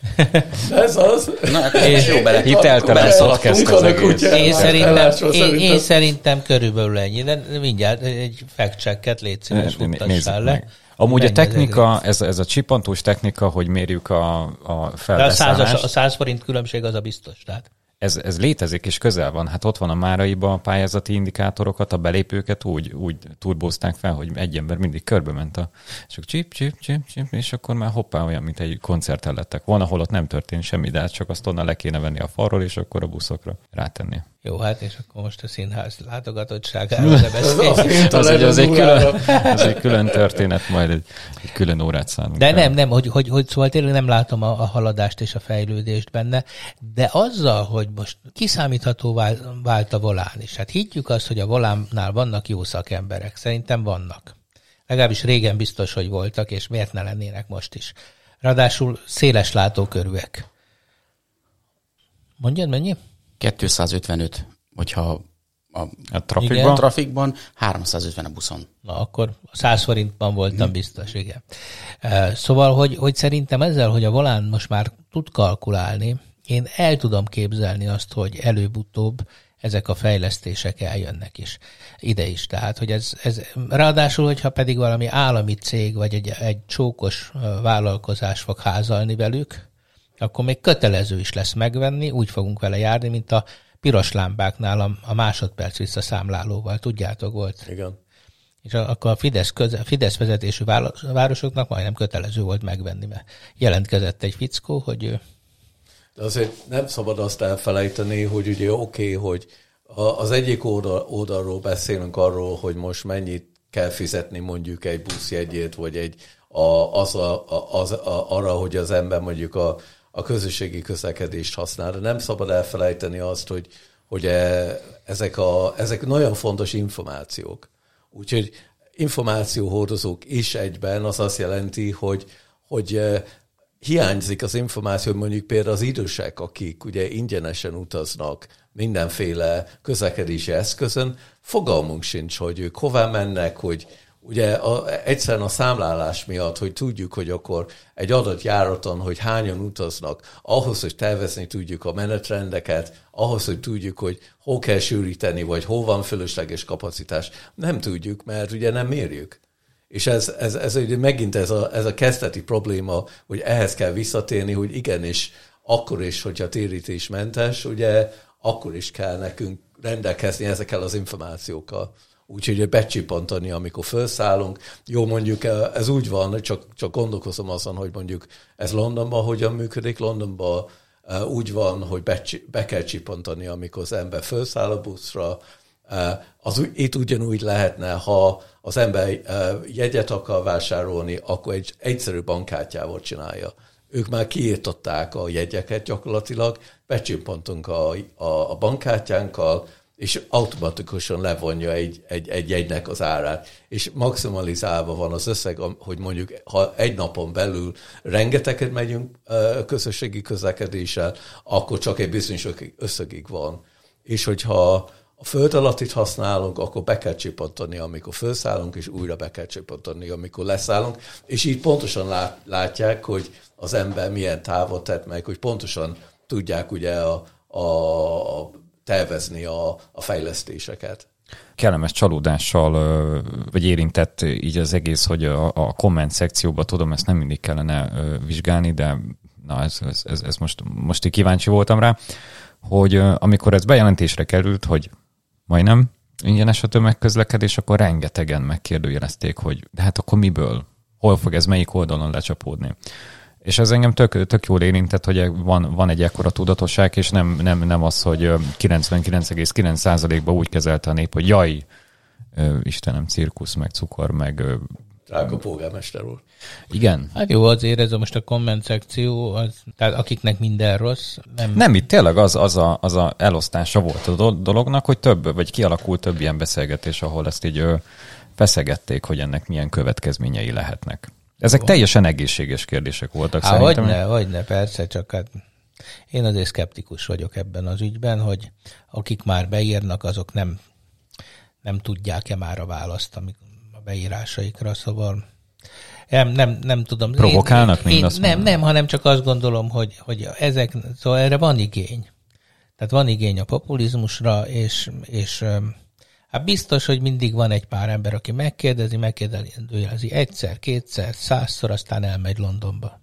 Ez az. Na, és jó bele. Hiteltelen podcast az egész. Én szerintem, én, én szerintem körülbelül ennyi, de mindjárt egy fact-checket légy szíves, futtassál le. Amúgy a technika, ez, ez a csipantós technika, hogy mérjük a, a felveszállást. De a, a 100 forint különbség az a biztos, tehát ez, ez létezik, és közel van. Hát ott van a Máraiban a pályázati indikátorokat, a belépőket úgy, úgy turbózták fel, hogy egy ember mindig körbe ment a, akkor csip, csip, csip, csip, és akkor már hoppá olyan, mint egy koncerten lettek. Van, ahol ott nem történt semmi, de hát csak azt onnan le kéne venni a falról, és akkor a buszokra rátenni. Jó, hát és akkor most a színház látogatottságáról ne beszéljünk. az, egy, az, egy külön, az egy külön történet, majd egy, egy külön órát szánunk. De nem, nem, hogy, hogy, hogy szóval tényleg nem látom a, a haladást és a fejlődést benne, de azzal, hogy most kiszámítható vált, vált a volán is. Hát higgyük azt, hogy a volánnál vannak jó szakemberek. Szerintem vannak. Legalábbis régen biztos, hogy voltak, és miért ne lennének most is. Ráadásul széles látókörűek. Mondjad, mennyi? 255, hogyha a, a trafikban? trafikban, 350 a buszon. Na, akkor 100 forintban voltam hmm. biztos, igen. Szóval, hogy, hogy szerintem ezzel, hogy a volán most már tud kalkulálni, én el tudom képzelni azt, hogy előbb-utóbb ezek a fejlesztések eljönnek is ide is. Tehát, hogy ez, ez ráadásul, hogyha pedig valami állami cég, vagy egy, egy csókos vállalkozás fog házalni velük, akkor még kötelező is lesz megvenni, úgy fogunk vele járni, mint a piros lámpáknál a, a másodperc visszaszámlálóval, tudjátok volt. Igen. És akkor a Fidesz, köze, Fidesz vezetésű városoknak majdnem kötelező volt megvenni, mert jelentkezett egy fickó, hogy ő... De azért nem szabad azt elfelejteni, hogy ugye oké, okay, hogy az egyik oldal, oldalról beszélünk arról, hogy most mennyit kell fizetni mondjuk egy buszjegyét, vagy egy a, az, a, az a, arra, hogy az ember mondjuk a a közösségi közlekedést használ. De nem szabad elfelejteni azt, hogy, hogy e, ezek, a, ezek nagyon fontos információk. Úgyhogy információhordozók is egyben az azt jelenti, hogy, hogy e, hiányzik az információ, mondjuk például az idősek, akik ugye ingyenesen utaznak mindenféle közlekedési eszközön, fogalmunk sincs, hogy ők hová mennek, hogy, ugye a, egyszerűen a számlálás miatt, hogy tudjuk, hogy akkor egy adott járaton, hogy hányan utaznak, ahhoz, hogy tervezni tudjuk a menetrendeket, ahhoz, hogy tudjuk, hogy hol kell sűríteni, vagy hol van fölösleges kapacitás, nem tudjuk, mert ugye nem mérjük. És ez, ez, ez ugye megint ez a, ez a kezdeti probléma, hogy ehhez kell visszatérni, hogy igenis, akkor is, hogyha térítésmentes, ugye akkor is kell nekünk rendelkezni ezekkel az információkkal úgyhogy becsipantani, amikor felszállunk. Jó, mondjuk eh, ez úgy van, csak, csak gondolkozom azon, hogy mondjuk ez Londonban hogyan működik. Londonban eh, úgy van, hogy be, be kell csipantani, amikor az ember felszáll a buszra. Eh, az, itt ugyanúgy lehetne, ha az ember jegyet akar vásárolni, akkor egy egyszerű bankkártyával csinálja. Ők már kiírtották a jegyeket gyakorlatilag, becsippantunk a, a, a bankkártyánkkal, és automatikusan levonja egy, egy, egy jegynek az árát, és maximalizálva van az összeg, hogy mondjuk ha egy napon belül rengeteget megyünk közösségi közlekedéssel, akkor csak egy bizonyos összegig van. És hogyha a föld alattit használunk, akkor be kell csipantani, amikor felszállunk, és újra be kell csipantani, amikor leszállunk, és így pontosan lát, látják, hogy az ember milyen távot tett meg, hogy pontosan tudják ugye a, a, tervezni a, a fejlesztéseket. Kellemes csalódással vagy érintett így az egész, hogy a, a komment szekcióba tudom, ezt nem mindig kellene vizsgálni, de na ez, ez, ez, ez most, most így kíváncsi voltam rá, hogy amikor ez bejelentésre került, hogy majdnem ingyenes a tömegközlekedés, akkor rengetegen megkérdőjelezték, hogy de hát akkor miből? Hol fog ez melyik oldalon lecsapódni? És ez engem tök, tök jól érintett, hogy van, van egy ekkora tudatosság, és nem, nem, nem az, hogy 99,9%-ban úgy kezelte a nép, hogy jaj, Istenem, cirkusz, meg cukor, meg Drága polgármester úr. Igen. Hát jó, azért ez a most a komment szekció, az, tehát akiknek minden rossz, nem... Nem, itt tényleg az, az, a, az a elosztása volt a do- dolognak, hogy több, vagy kialakult több ilyen beszélgetés, ahol ezt így ö, feszegették, hogy ennek milyen következményei lehetnek. Ezek teljesen egészséges kérdések voltak Há, szerintem. hogyne, hogyne, persze, csak hát én azért szkeptikus vagyok ebben az ügyben, hogy akik már beírnak, azok nem, nem tudják-e már a választ amik a beírásaikra, szóval nem, nem, nem tudom. Provokálnak, én, én, azt Nem, mondom. nem, hanem csak azt gondolom, hogy, hogy ezek, szóval erre van igény. Tehát van igény a populizmusra, és, és hát biztos, hogy mindig van egy pár ember, aki megkérdezi, megkérdezi egyszer, kétszer, százszor, aztán elmegy Londonba.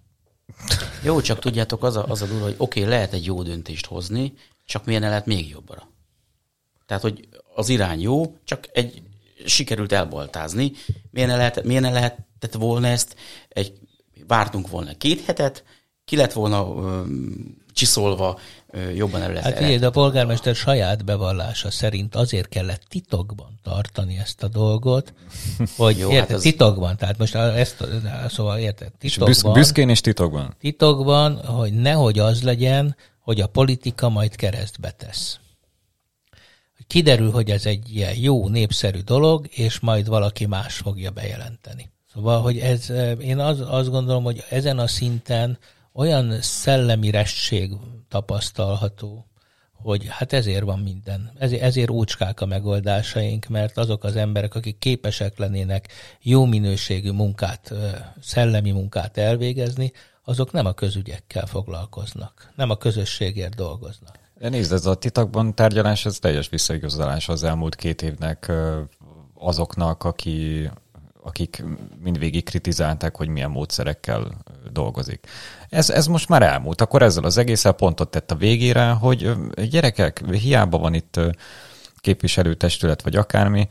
Jó, csak tudjátok, az a, az a durva, hogy oké, okay, lehet egy jó döntést hozni, csak milyen lehet még jobbra. Tehát, hogy az irány jó, csak egy sikerült elboltázni. Milyen lehet, milyen lehetett volna ezt, egy, vártunk volna két hetet, ki lett volna ö, csiszolva, jobban elő lehet. Hát figyelj, de a polgármester saját bevallása szerint azért kellett titokban tartani ezt a dolgot, hogy Jó, Jó, hát érted, az- titokban, tehát most ezt, szóval érted, És titokban, büszkén és titokban. titokban, hogy nehogy az legyen, hogy a politika majd keresztbe tesz. Kiderül, hogy ez egy ilyen jó, népszerű dolog, és majd valaki más fogja bejelenteni. Szóval, hogy ez, én az, azt gondolom, hogy ezen a szinten olyan szellemi restség tapasztalható, hogy hát ezért van minden. Ezért, ezért úcskák a megoldásaink, mert azok az emberek, akik képesek lennének jó minőségű munkát, szellemi munkát elvégezni, azok nem a közügyekkel foglalkoznak, nem a közösségért dolgoznak. De nézd, ez a titokban tárgyalás, ez teljes visszaigazolás az elmúlt két évnek azoknak, aki, akik mindvégig kritizálták, hogy milyen módszerekkel dolgozik. Ez, ez most már elmúlt. Akkor ezzel az egészen pontot tett a végére, hogy gyerekek, hiába van itt képviselőtestület, vagy akármi,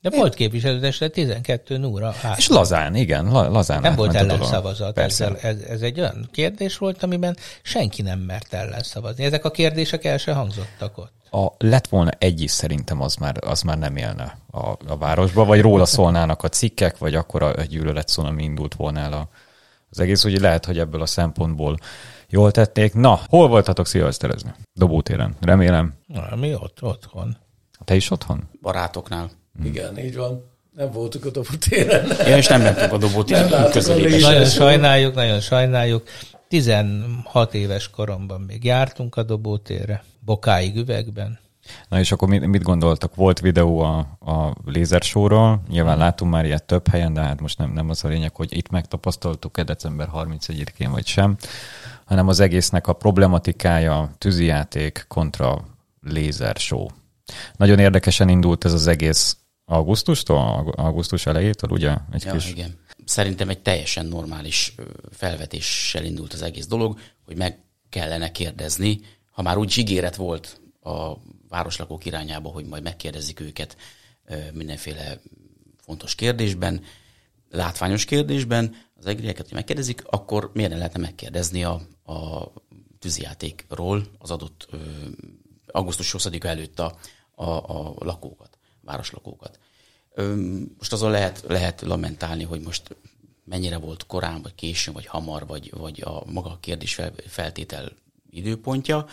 De volt képviselőtestület 12 óra át. és lazán, igen, la, lazán Nem volt ellenszavazat. Ezzel, ez, ez egy olyan kérdés volt, amiben senki nem mert ellenszavazni. Ezek a kérdések el se hangzottak ott. A, lett volna egy is szerintem az már, az már nem élne a, a városba, vagy róla szólnának a cikkek, vagy akkor a gyűlölet szó, ami indult volna el a, az egész, úgy lehet, hogy ebből a szempontból jól tették. Na, hol voltatok szilveszterezni? Dobótéren, remélem. Na, mi ott, otthon. Te is otthon? Barátoknál. Igen, így van. Nem voltunk a dobutéren. Ja, és nem mentünk a dobót Nem láttuk a közelében. lés- Nagyon sajnáljuk, nagyon sajnáljuk. 16 éves koromban még jártunk a dobótérre, bokáig üvegben. Na és akkor mit, mit gondoltak? Volt videó a, a lézersóról, nyilván látunk már ilyet több helyen, de hát most nem, nem az a lényeg, hogy itt megtapasztaltuk-e december 31-én vagy sem, hanem az egésznek a problematikája tűzijáték kontra lézershow. Nagyon érdekesen indult ez az egész augusztustól, augusztus elejétől, ugye? Egy Ja, kis... igen. Szerintem egy teljesen normális felvetéssel indult az egész dolog, hogy meg kellene kérdezni, ha már úgy ígéret volt a városlakók irányába, hogy majd megkérdezik őket ö, mindenféle fontos kérdésben, látványos kérdésben, az egrieket, hogy megkérdezik, akkor miért ne lehetne megkérdezni a, a tűzijátékról az adott ö, augusztus 20 előtt a, a, a lakókat, városlakókat. Öm, Most azon lehet, lehet lamentálni, hogy most mennyire volt korán, vagy későn, vagy hamar, vagy, vagy a maga a kérdés fel, feltétel időpontja.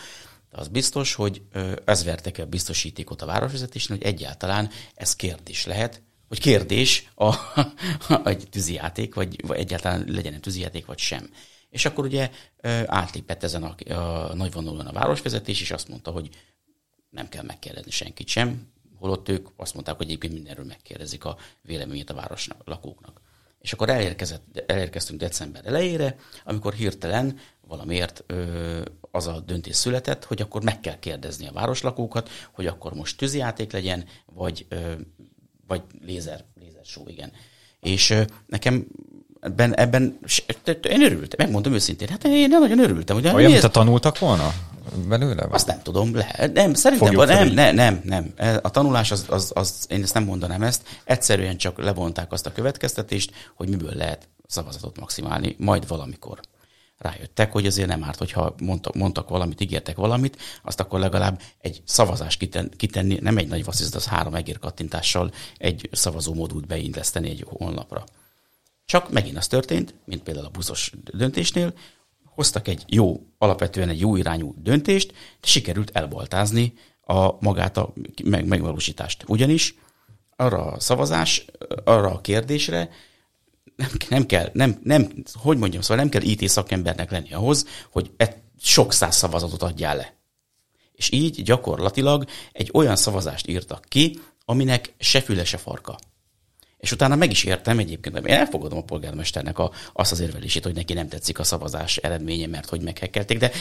De az biztos, hogy ez vertek el biztosítékot a városvezetésnél, hogy egyáltalán ez kérdés lehet, hogy kérdés a, egy tűzijáték, vagy, vagy egyáltalán legyen egy tűzijáték, vagy sem. És akkor ugye átlépett ezen a, a nagyvonalon a városvezetés, és azt mondta, hogy nem kell megkérdezni senkit sem, holott ők azt mondták, hogy egyébként mindenről megkérdezik a véleményét a város lakóknak. És akkor elérkezett, elérkeztünk december elejére, amikor hirtelen valamiért ö, az a döntés született, hogy akkor meg kell kérdezni a városlakókat, hogy akkor most tűzijáték legyen, vagy, ö, vagy lézer, lézer show, igen. És ö, nekem ebben, ebben én örültem, megmondom őszintén, hát én nagyon örültem. Hogy Olyan, mint a tanultak volna belőle? azt nem tudom, lehet. Nem, szerintem van, nem, nem, nem, nem. A tanulás, az, az, az, én ezt nem mondanám ezt, egyszerűen csak levonták azt a következtetést, hogy miből lehet szavazatot maximálni, majd valamikor. Rájöttek, hogy azért nem árt, hogyha mondtak, mondtak valamit, ígértek valamit, azt akkor legalább egy szavazást kiten, kitenni, nem egy nagy vasszizat, az három egér kattintással egy szavazó modult beindeszteni egy honlapra. Csak megint az történt, mint például a buszos döntésnél, hoztak egy jó, alapvetően egy jó irányú döntést, de sikerült elboltázni a magát a meg, megvalósítást. Ugyanis arra a szavazás, arra a kérdésre nem, nem kell, nem, nem, hogy mondjam, szóval nem kell IT szakembernek lenni ahhoz, hogy e, sok száz szavazatot adjál le. És így gyakorlatilag egy olyan szavazást írtak ki, aminek se füle, se farka. És utána meg is értem egyébként, én elfogadom a polgármesternek a, azt az érvelését, hogy neki nem tetszik a szavazás eredménye, mert hogy meghekkelték, de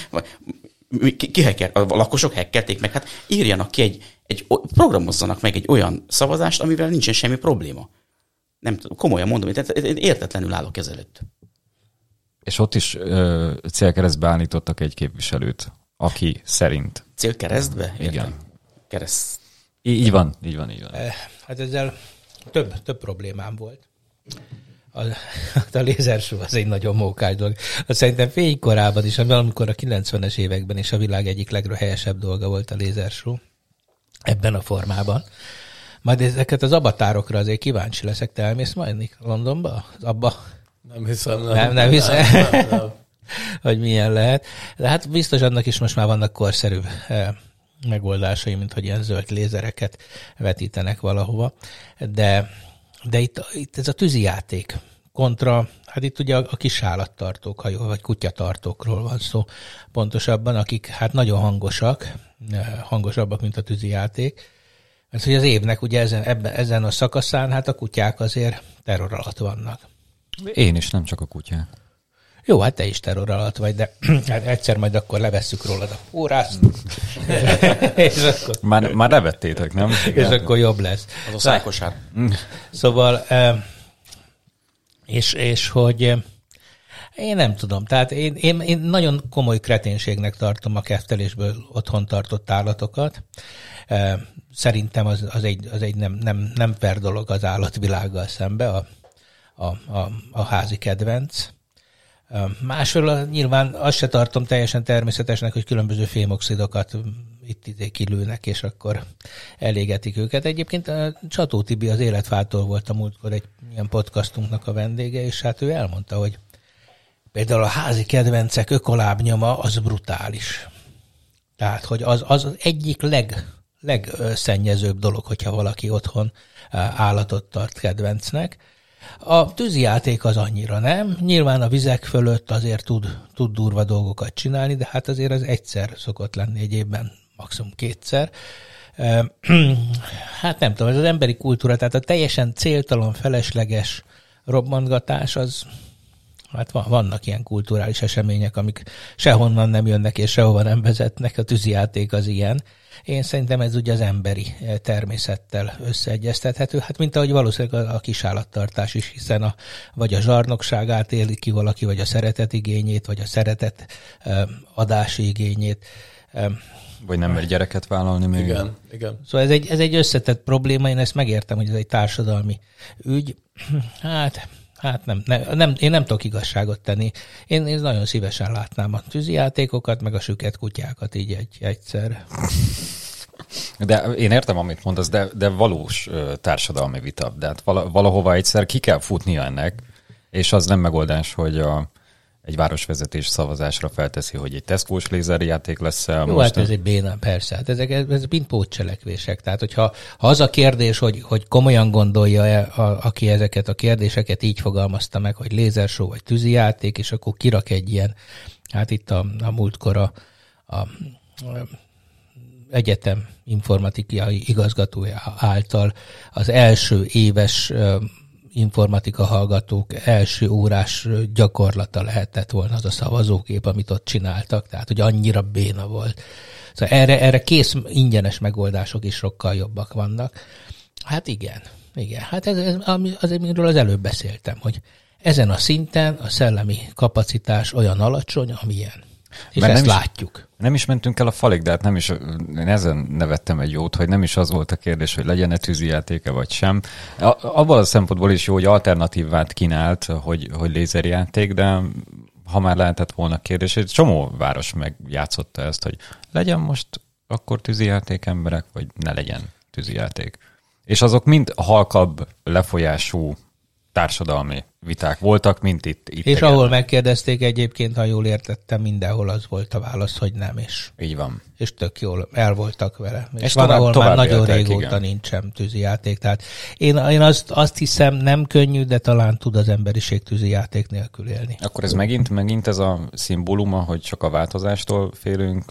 ki, ki a lakosok hekkelték meg, hát írjanak ki egy, egy, programozzanak meg egy olyan szavazást, amivel nincsen semmi probléma. Nem tudom, komolyan mondom, tehát én értetlenül állok ezelőtt. És ott is ö, célkeresztbe állítottak egy képviselőt, aki szerint. Célkeresztbe? Értem. Igen. Kereszt. Így, így van, így van, így van. Hát ezzel több, több problémám volt. A, a lézersó az egy nagyon mókás dolog. Azt szerintem fénykorában is, amikor a 90-es években is a világ egyik legröhelyesebb dolga volt a lézersó. Ebben a formában. Majd ezeket az abatárokra azért kíváncsi leszek. Te elmész majd Londonba? Az abba? Nem hiszem, nem. Nem, nem hiszem. Nem, nem, nem. hogy milyen lehet. De hát biztos annak is most már vannak korszerűbb eh, megoldásai, mint hogy ilyen zöld lézereket vetítenek valahova. De, de itt, itt ez a tűzijáték kontra, hát itt ugye a, a kis állattartók, vagy kutyatartókról van szó pontosabban, akik hát nagyon hangosak, hangosabbak, mint a tűzijáték. Mert hogy az évnek ugye ezen, ebben, ezen a szakaszán, hát a kutyák azért terror alatt vannak. Én is, nem csak a kutyák. Jó, hát te is terror alatt vagy, de hát egyszer majd akkor levesszük rólad a pórászt. és akkor... Már, már levettétek, nem? és akkor jobb lesz. Az a szájkosár. Szóval, és, és hogy én nem tudom. Tehát én, én, én nagyon komoly kreténségnek tartom a keftelésből otthon tartott állatokat. Szerintem az, az egy, az egy nem, nem, nem per dolog az állatvilággal szembe, a, a, a, a házi kedvenc. Másról nyilván azt se tartom teljesen természetesnek, hogy különböző fémoxidokat itt ide kilőnek, és akkor elégetik őket. Egyébként a Csató Tibi az életváltól volt a múltkor egy ilyen podcastunknak a vendége, és hát ő elmondta, hogy például a házi kedvencek ökolábnyoma az brutális. Tehát, hogy az, az egyik leg, legszennyezőbb dolog, hogyha valaki otthon állatot tart kedvencnek, a tűzijáték az annyira nem. Nyilván a vizek fölött azért tud, tud durva dolgokat csinálni, de hát azért az egyszer szokott lenni egy évben, maximum kétszer. Hát nem tudom, ez az emberi kultúra, tehát a teljesen céltalan, felesleges robbantgatás az Hát van, vannak ilyen kulturális események, amik sehonnan nem jönnek és sehova nem vezetnek, a tűzijáték az ilyen. Én szerintem ez ugye az emberi eh, természettel összeegyeztethető, hát mint ahogy valószínűleg a, a kisállattartás is, hiszen a, vagy a zsarnokságát éli ki valaki, vagy a szeretet igényét, vagy a szeretet eh, adási igényét. Eh, vagy nem mer gyereket vállalni még. Igen, igen. Szóval ez egy, ez egy összetett probléma, én ezt megértem, hogy ez egy társadalmi ügy. Hát Hát nem, nem, nem, én nem tudok igazságot tenni. Én, én nagyon szívesen látnám a tűzijátékokat, meg a süket kutyákat így egy, egyszer. De én értem, amit mondasz, de, de valós társadalmi vita. De hát valahova egyszer ki kell futnia ennek, és az nem megoldás, hogy a, egy városvezetés szavazásra felteszi, hogy egy Tesco-s lézerjáték lesz Jó, most hát ez egy béna, persze. Hát ezek ez mind pótcselekvések. Tehát, hogyha ha az a kérdés, hogy, hogy komolyan gondolja-e, a, aki ezeket a kérdéseket így fogalmazta meg, hogy lézersó vagy tűzijáték, és akkor kirak egy ilyen, hát itt a, a múltkor a, a, a egyetem informatikai igazgatója által az első éves informatika hallgatók első órás gyakorlata lehetett volna az a szavazókép, amit ott csináltak, tehát hogy annyira béna volt. Szóval erre, erre kész ingyenes megoldások is sokkal jobbak vannak. Hát igen, igen. Hát ez, ez az, amiről az előbb beszéltem, hogy ezen a szinten a szellemi kapacitás olyan alacsony, amilyen. És Mert ezt nem is, látjuk. Nem is mentünk el a falig, de hát nem is, én ezen nevettem egy jót, hogy nem is az volt a kérdés, hogy legyen-e tűzijátéke vagy sem. Abban a szempontból is jó, hogy alternatívát kínált, hogy, hogy lézerjáték, de ha már lehetett volna kérdés, egy csomó város megjátszotta ezt, hogy legyen most akkor tűzijáték emberek, vagy ne legyen tűzijáték. És azok mind halkabb lefolyású társadalmi viták voltak, mint itt. itt és ahol megkérdezték egyébként, ha jól értettem, mindenhol az volt a válasz, hogy nem, és, Így van. és tök jól el voltak vele. És, És van, tovább- ahol tovább már nagyon éltek, régóta igen. nincsen tűzijáték. Tehát én, én azt, azt hiszem, nem könnyű, de talán tud az emberiség tűzijáték nélkül élni. Akkor ez megint, megint ez a szimbóluma, hogy csak a változástól félünk.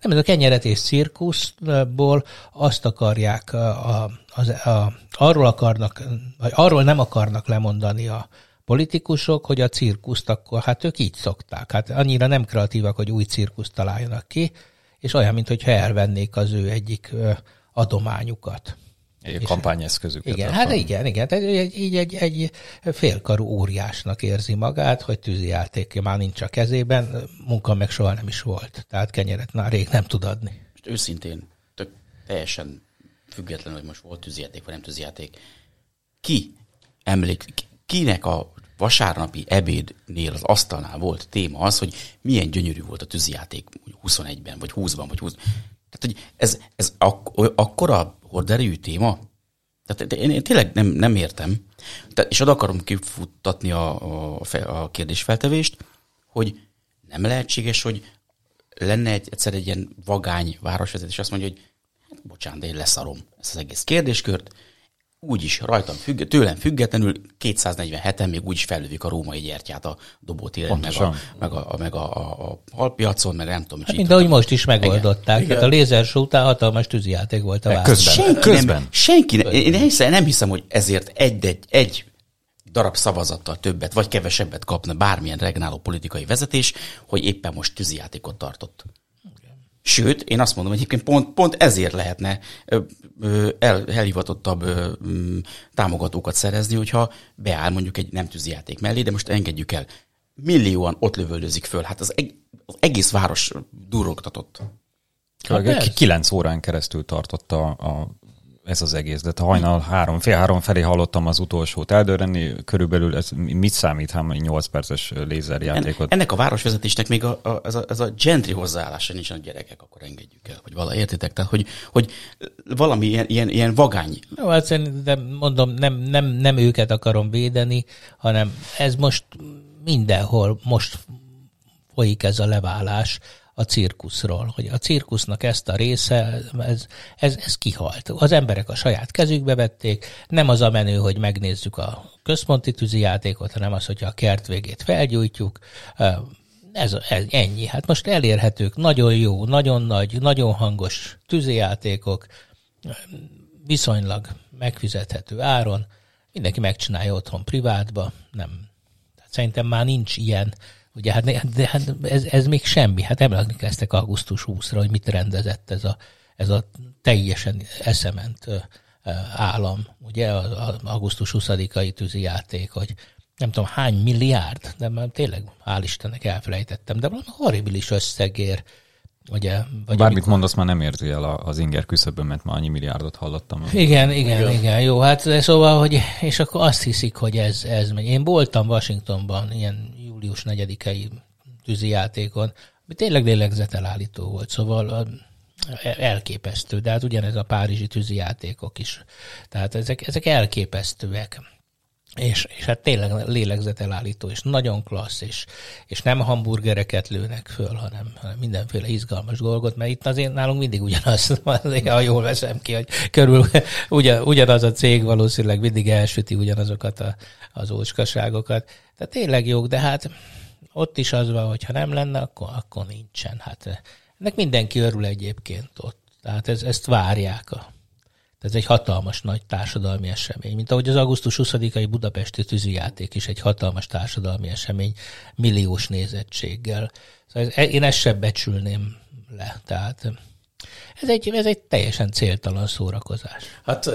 Nem, ez a kenyeretés cirkuszból azt akarják, a, az, a, arról akarnak, vagy arról nem akarnak lemondani a politikusok, hogy a cirkuszt akkor, hát ők így szokták. Hát annyira nem kreatívak, hogy új cirkuszt találjanak ki, és olyan, mintha elvennék az ő egyik adományukat. Egy kampányeszközüket. Igen, hát igen, igen. Tehát egy, így egy, egy félkarú óriásnak érzi magát, hogy tűzijáték már nincs a kezében, munka meg soha nem is volt. Tehát kenyeret már rég nem tud adni. Most őszintén, tök teljesen függetlenül, hogy most volt tűzijáték, vagy nem tűzijáték. Ki emlék, ki- kinek a vasárnapi ebédnél az asztalnál volt téma az, hogy milyen gyönyörű volt a tűzijáték 21-ben, vagy 20-ban, vagy 20 Tehát, hogy ez, ez ak- akkora horderejű téma? Tehát én, én tényleg nem, nem értem. Tehát, és oda akarom kifuttatni a, a, fe- a kérdésfeltevést, hogy nem lehetséges, hogy lenne egy, egyszer egy ilyen vagány városvezetés, azt mondja, hogy hát, bocsánat, de én leszarom ezt az egész kérdéskört, úgyis rajtam függ, tőlem függetlenül 247-en még úgyis fellövik a római gyertyát a dobótéren, meg, a, meg, a, meg a, a, a halpiacon, meg nem tudom, Hát, mint ahogy most is megoldották. Igen. Tehát a lézershow után hatalmas tűzijáték volt a város. Közben. Senki Közben. nem, senki nem, én nem hiszem, nem hiszem, hogy ezért egy, egy, egy darab szavazattal többet vagy kevesebbet kapna bármilyen regnáló politikai vezetés, hogy éppen most tűzijátékot tartott. Sőt, én azt mondom, hogy egyébként pont, pont ezért lehetne el, elhivatottabb ö, mm, támogatókat szerezni, hogyha beáll mondjuk egy nem tűzijáték mellé, de most engedjük el. Millióan ott lövöldözik föl. Hát az, eg- az egész város durogtatott. Hát. Kilenc órán keresztül tartott a, a, ez az egész, de hajnal három, fél három felé hallottam az utolsót eldörrenni, körülbelül ez mit számít, ha 8 perces lézerjátékot? En, ennek a városvezetésnek még a, a, ez, a, ez a gentry hozzáállása nincs a gyerekek, akkor engedjük el, hogy vala értitek? Tehát, hogy, hogy valami ilyen, ilyen, ilyen vagány. Jó, hát szerintem mondom, nem, nem, nem őket akarom védeni, hanem ez most mindenhol most folyik ez a leválás a cirkuszról, hogy a cirkusznak ezt a része, ez, ez, ez kihalt. Az emberek a saját kezükbe vették, nem az a menő, hogy megnézzük a központi tűzijátékot, hanem az, hogyha a kert végét felgyújtjuk, ez, ez ennyi. Hát most elérhetők nagyon jó, nagyon nagy, nagyon hangos tűzijátékok, viszonylag megfizethető áron, mindenki megcsinálja otthon privátba, nem. Tehát szerintem már nincs ilyen, ugye hát, de hát ez, ez még semmi. Hát emlékeztek augusztus 20-ra, hogy mit rendezett ez a, ez a teljesen eszement állam, ugye, az az augusztus 20-ai tűzijáték, hogy nem tudom hány milliárd, de már tényleg, hál' Istennek elfelejtettem, de valami horribilis összegér, ugye, vagy Bármit mondasz, már nem érzi el az inger küszöbön, mert már annyi milliárdot hallottam. igen, igen, igen, igen, jó, hát szóval, hogy, és akkor azt hiszik, hogy ez, ez megy. Én voltam Washingtonban ilyen július 4-i tűzijátékon, ami tényleg lélegzetelállító volt, szóval a- elképesztő, de hát ugyanez a párizsi tűzijátékok is. Tehát ezek, ezek elképesztőek. És, és hát tényleg lélegzetelállító, és nagyon klassz, és, és nem hamburgereket lőnek föl, hanem, hanem mindenféle izgalmas dolgot, mert itt azért nálunk mindig ugyanaz, azért, ha jól veszem ki, hogy körül ugyan, ugyanaz a cég valószínűleg mindig elsüti ugyanazokat a, az ócskaságokat. Tehát tényleg jók, de hát ott is az van, hogy ha nem lenne, akkor, akkor nincsen. Hát ennek mindenki örül egyébként ott. Tehát ez, ezt várják a, ez egy hatalmas nagy társadalmi esemény, mint ahogy az augusztus 20-ai budapesti tűzijáték is egy hatalmas társadalmi esemény, milliós nézettséggel. Szóval ez, én ezt sem becsülném le. Tehát ez egy, ez egy teljesen céltalan szórakozás. Hát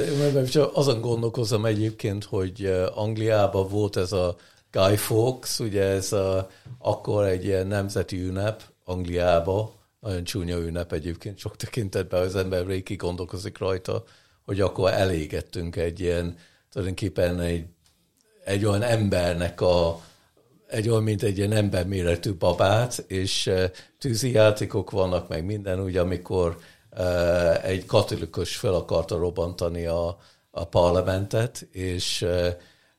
azon gondolkozom egyébként, hogy eh, Angliában volt ez a Guy Fawkes, ugye ez a, akkor egy ilyen nemzeti ünnep Angliába, nagyon csúnya ünnep egyébként, sok tekintetben az ember végig gondolkozik rajta, hogy akkor elégettünk egy ilyen, tulajdonképpen egy, egy olyan embernek a, egy olyan, mint egy ilyen emberméretű babát, és tűzijátékok vannak, meg minden, úgy, amikor egy katolikus fel akarta robbantani a, a parlamentet, és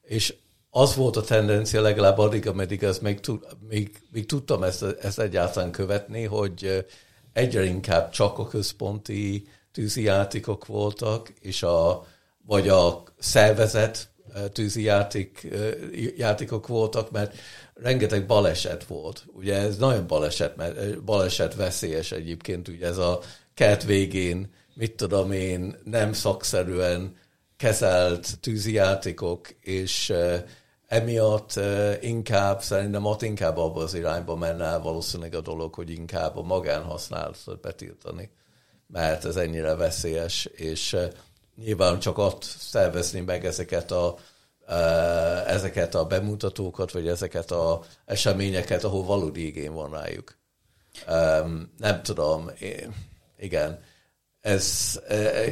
és az volt a tendencia legalább addig, ameddig ezt még, még, még tudtam ezt, ezt egyáltalán követni, hogy egyre inkább csak a központi tűzi játékok voltak, és a, vagy a szervezet tűzi játék, játékok voltak, mert rengeteg baleset volt. Ugye ez nagyon baleset, mert baleset veszélyes egyébként, ugye ez a kert végén, mit tudom én, nem szakszerűen kezelt tűzi játékok, és emiatt inkább, szerintem ott inkább abba az irányba menne valószínűleg a dolog, hogy inkább a magánhasználatot betiltani, mert ez ennyire veszélyes, és nyilván csak ott szervezni meg ezeket a ezeket a bemutatókat, vagy ezeket a eseményeket, ahol valódi igény van rájuk. Nem tudom, igen. Ez,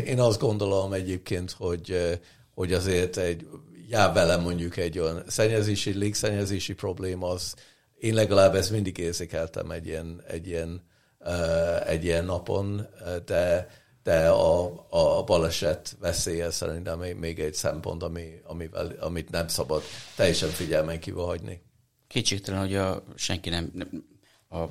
én azt gondolom egyébként, hogy, hogy azért egy, jár velem mondjuk egy olyan szennyezési, légszennyezési probléma, az én legalább ezt mindig érzékeltem egy ilyen, egy ilyen, egy ilyen napon, de de a, a baleset veszélye szerintem még egy szempont, ami, amivel, amit nem szabad teljesen figyelmen kívül hagyni. Kétségtelen, hogy a, senki nem, a,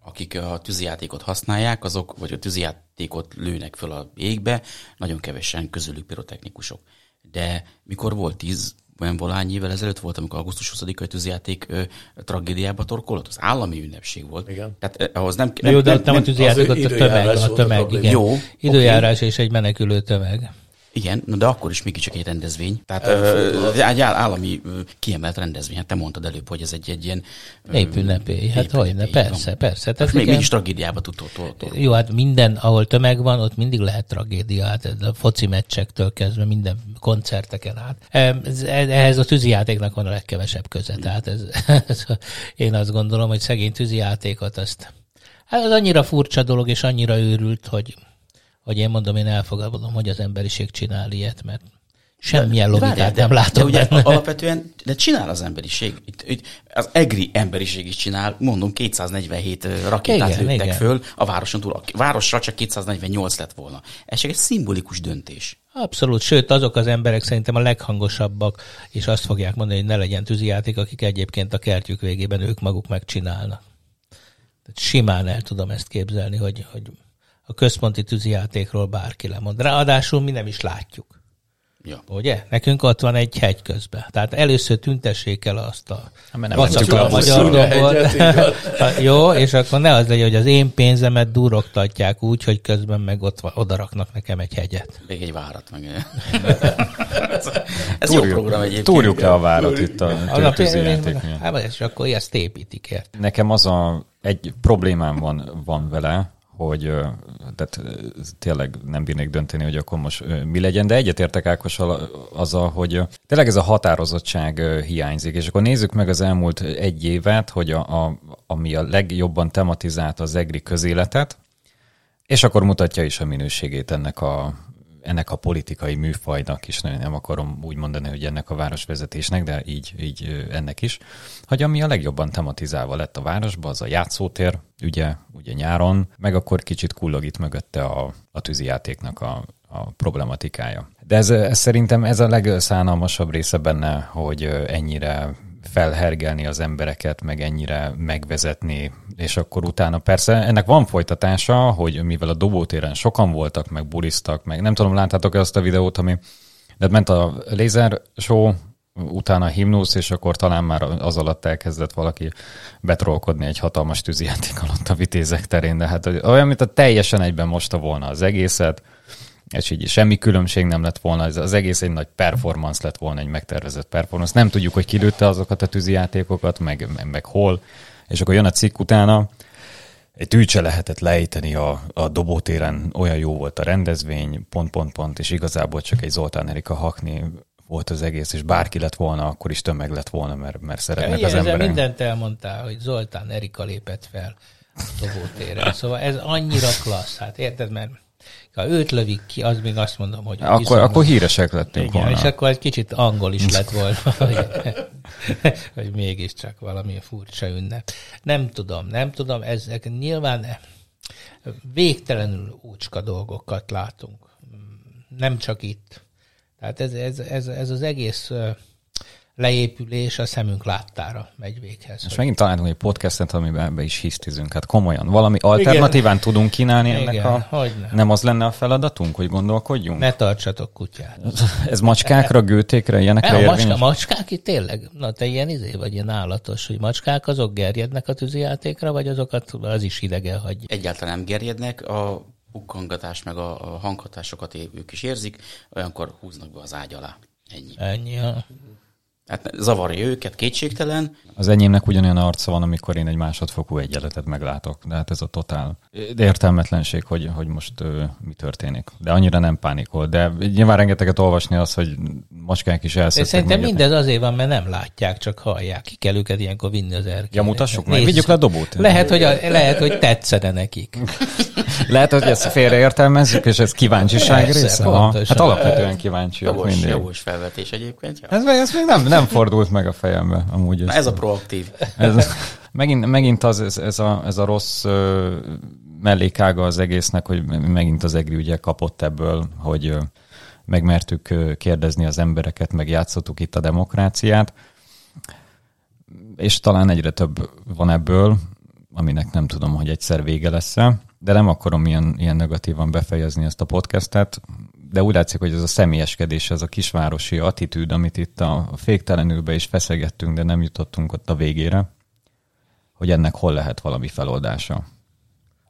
akik a tűzijátékot használják, azok, vagy a tűzijátékot lőnek föl a égbe, nagyon kevesen közülük pirotechnikusok. De mikor volt tíz olyan valány évvel ezelőtt volt, amikor augusztus 20-ai tűzjáték ö, tragédiába torkolott, az állami ünnepség volt. Igen. Tehát ahhoz nem... nem Jó, de nem, nem a tűzjáték, ott a tömeg, a tömeg, igen. Jó. Időjárás okay. és egy menekülő tömeg. Igen, de akkor is mégiscsak egy rendezvény. Tehát ö, egy állami kiemelt rendezvény. Hát te mondtad előbb, hogy ez egy, egy ilyen... Népünnepély. Hát hogy ne, persze, van. persze. Tehát még mégis tragédiába tud Jó, hát minden, ahol tömeg van, ott mindig lehet tragédia. Hát a foci meccsektől kezdve minden koncerteken át. Ehhez a tűzijátéknak van a legkevesebb köze. Tehát ez, ez, én azt gondolom, hogy szegény tűzijátékot azt... Hát az annyira furcsa dolog, és annyira őrült, hogy hogy én mondom, én elfogadom, hogy az emberiség csinál ilyet, mert semmilyen logikát nem látom de ugye benne. alapvetően, de csinál az emberiség. Itt, itt, az egri emberiség is csinál, mondom, 247 rakétát igen, lőttek igen. föl a városon túl. A városra csak 248 lett volna. Ez csak egy szimbolikus döntés. Abszolút, sőt azok az emberek szerintem a leghangosabbak, és azt fogják mondani, hogy ne legyen tűzijáték, akik egyébként a kertjük végében ők maguk megcsinálnak. Tehát simán el tudom ezt képzelni, hogy, hogy a központi tűzijátékról bárki lemond. Ráadásul mi nem is látjuk. Ja. Ugye? Nekünk ott van egy hegy közben. Tehát először tüntessék el azt a a magyar dombot. Jó, és akkor ne az legyen, hogy az én pénzemet durogtatják úgy, hogy közben meg ott odaraknak nekem egy hegyet. Még egy várat meg. ez ez túrjuk, jó program egyébként. Túrjuk le a várat itt a tűzijátéknél. Hát, és akkor ezt építik ért. Nekem az a, egy problémám van, van vele, hogy tehát tényleg nem bírnék dönteni, hogy akkor most mi legyen, de egyetértek Ákossal azzal, hogy tényleg ez a határozottság hiányzik, és akkor nézzük meg az elmúlt egy évet, hogy a, a, ami a legjobban tematizálta az EGRI közéletet, és akkor mutatja is a minőségét ennek a, ennek a politikai műfajnak is, nem akarom úgy mondani, hogy ennek a városvezetésnek, de így, így ennek is, hogy ami a legjobban tematizálva lett a városba, az a játszótér, ugye, ugye nyáron, meg akkor kicsit kullog itt mögötte a, a tűzijátéknak a, a problematikája. De ez, ez szerintem ez a legszánalmasabb része benne, hogy ennyire felhergelni az embereket, meg ennyire megvezetni, és akkor utána persze ennek van folytatása, hogy mivel a dobótéren sokan voltak, meg bulisztak, meg nem tudom, láttátok-e azt a videót, ami de ment a laser show, utána a himnusz, és akkor talán már az alatt elkezdett valaki betrolkodni egy hatalmas tűzijáték alatt a vitézek terén, de hát olyan, mint a teljesen egyben mosta volna az egészet, és így semmi különbség nem lett volna, ez az egész egy nagy performance lett volna, egy megtervezett performance. Nem tudjuk, hogy kilőtte azokat a tűzijátékokat, meg, meg, meg hol, és akkor jön a cikk utána, egy tűcse lehetett lejteni a, a dobótéren, olyan jó volt a rendezvény, pont, pont, pont, és igazából csak egy Zoltán Erika Hakni volt az egész, és bárki lett volna, akkor is tömeg lett volna, mert, mert szeretnek Igen, az emberek. mindent elmondtál, hogy Zoltán Erika lépett fel a dobótéren. Szóval ez annyira klassz, hát érted, mert ha őt lövik ki, az még azt mondom, hogy... Akkor, viszont, akkor híresek lettünk igen, volna. És akkor egy kicsit angol is lett volna, hogy, hogy mégiscsak valami furcsa ünnep. Nem tudom, nem tudom, ezek nyilván végtelenül úcska dolgokat látunk. Nem csak itt. Tehát ez, ez, ez, ez az egész leépülés a szemünk láttára megy véghez. És megint találtunk egy podcastet, amiben ebbe is hisztizünk. Hát komolyan, valami alternatíván Igen. tudunk kínálni Igen, ennek a... hogyne. Nem az lenne a feladatunk, hogy gondolkodjunk? Ne tartsatok kutyát. Ez macskákra, gőtékre, ilyenekre Ne, a macska, macskák itt tényleg, na te ilyen izé vagy ilyen állatos, hogy macskák azok gerjednek a tűzijátékra, vagy azokat az is hidegen hagy. Egyáltalán nem gerjednek, a pukkangatást meg a, hanghatásokat ők is érzik, olyankor húznak be az ágy alá. Ennyi. Ennyi. Ha. Hát zavarja őket, kétségtelen. Az enyémnek ugyanolyan arca van, amikor én egy másodfokú egyenletet meglátok. De hát ez a totál értelmetlenség, hogy, hogy most ö, mi történik. De annyira nem pánikol. De nyilván rengeteget olvasni az, hogy macskák is De elszedtek. szerintem meg- mindez azért van, mert nem látják, csak hallják. Ki kell őket ilyenkor vinni az erkélyre. Ja, mutassuk meg. Nézd. Vigyük le a dobót. Lehet, hogy, a, lehet, hogy tetszene nekik. Lehet, hogy ezt félreértelmezzük, és ez kíváncsiság Persze, része. pontosan. Hát alapvetően kíváncsiak Jogos, mindig. jogos felvetés egyébként. Ja. Ez, ez még nem, nem fordult meg a fejembe, amúgy. Na, ez a proaktív. ez, megint, megint az, ez, ez, a, ez a rossz mellékága az egésznek, hogy megint az EGRI ugye kapott ebből, hogy megmertük kérdezni az embereket, meg játszottuk itt a demokráciát, és talán egyre több van ebből, aminek nem tudom, hogy egyszer vége lesz de nem akarom ilyen, ilyen negatívan befejezni ezt a podcastet, de úgy látszik, hogy ez a személyeskedés, ez a kisvárosi attitűd, amit itt a féktelenülbe is feszegettünk, de nem jutottunk ott a végére, hogy ennek hol lehet valami feloldása.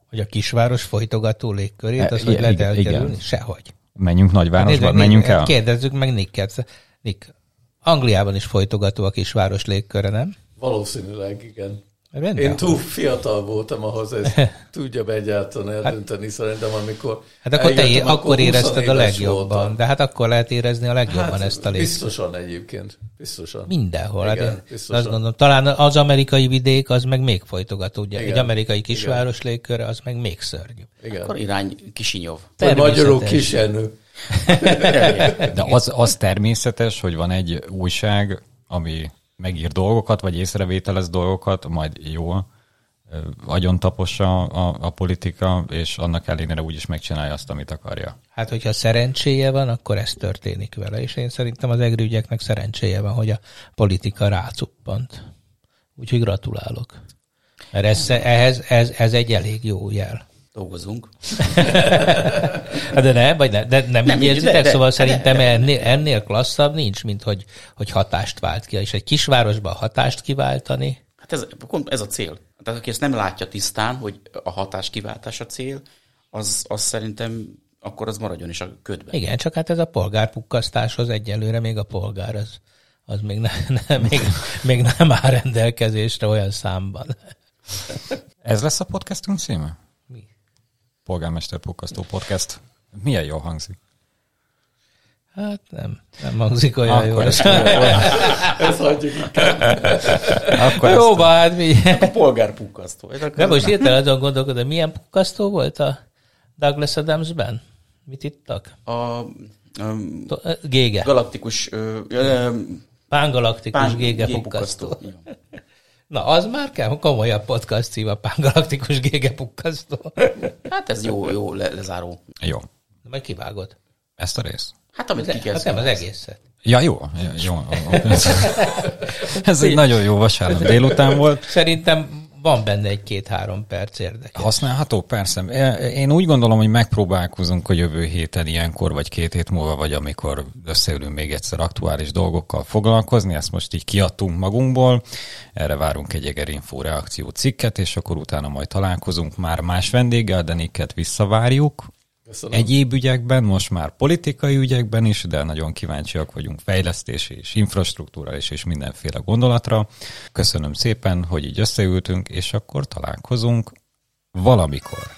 Hogy a kisváros folytogató légkörét, az, E, hogy lehet elkerülni? Sehogy. Menjünk nagyvárosba, Nézd, menjünk el. Kérdezzük meg Nicket. Nick, Angliában is folytogató a kisváros légköre, nem? Valószínűleg, igen. Rendben. Én túl fiatal voltam ahhoz, ezt tudjam egyáltalán eldönteni, szerintem, amikor Hát akkor te akkor 20 érezted a legjobban. voltam. De hát akkor lehet érezni a legjobban Hát, ezt a légkört. Biztosan egyébként. Biztosan. Mindenhol. Hát Igen, én biztosan. azt gondolom, talán az amerikai vidék az meg még folytogató. Ugye? Igen, Egy amerikai kisváros légköre az meg még szörnyű. Igen. Akkor irány Kisinyov. Vagy magyarul kisenő. De az, az természetes, hogy van egy újság, ami megír dolgokat, vagy észrevételez dolgokat, majd jól agyon tapossa a, a politika, és annak ellenére úgyis megcsinálja azt, amit akarja. Hát, hogyha szerencséje van, akkor ez történik vele. És én szerintem az egri ügyeknek szerencséje van, hogy a politika rácuppant. Úgyhogy gratulálok. Mert ez, ehhez, ez, ez egy elég jó jel. Dolgozunk. Hát De ne, vagy ne, de nem, Nem, így érzitek, de- de- szóval de- szerintem de- ennél, ennél klasszabb nincs, mint hogy, hogy hatást vált ki. És egy kisvárosban hatást kiváltani, Hát ez, ez a cél. Tehát aki ezt nem látja tisztán, hogy a hatás kiváltás a cél, az, az szerintem akkor az maradjon is a ködben. igen, csak hát ez a polgárpukkasztáshoz egyelőre még a polgár az, az még, ne, ne, még, még nem áll rendelkezésre olyan számban. Ez lesz a podcastunk címe? Polgármester Pukkasztó Podcast. Milyen jól hangzik. Hát nem, nem hangzik olyan Akkor jól. ezt, Ezt hagyjuk akkor ezt, Jó, hát mi? A polgárpukkasztó. De most hirtelen azon gondolkodom, milyen pukkasztó volt a Douglas Adamsben? Mit ittak? a, a Gége. galaktikus ö, ö, Pángalaktikus pán- gége pukkasztó. Na, az már kell, komolyabb podcast cím a Pángalaktikus gége pukkasztó. Hát ez jó, jó le, lezáró. jó. De majd kivágod. Ezt a részt. Hát amit ki kell hát nem az egészet. Ja, jó. Ja, jó. Ez egy nagyon jó vasárnap délután volt. Szerintem van benne egy-két-három perc érdekes. Használható, persze. Én úgy gondolom, hogy megpróbálkozunk a jövő héten ilyenkor, vagy két hét múlva, vagy amikor összeülünk még egyszer aktuális dolgokkal foglalkozni. Ezt most így kiadtunk magunkból. Erre várunk egy Egerinfo reakció cikket, és akkor utána majd találkozunk már más vendéggel, de Nikket visszavárjuk. Köszönöm. Egyéb ügyekben, most már politikai ügyekben is, de nagyon kíváncsiak vagyunk fejlesztési és infrastruktúrális és mindenféle gondolatra. Köszönöm szépen, hogy így összeültünk, és akkor találkozunk valamikor.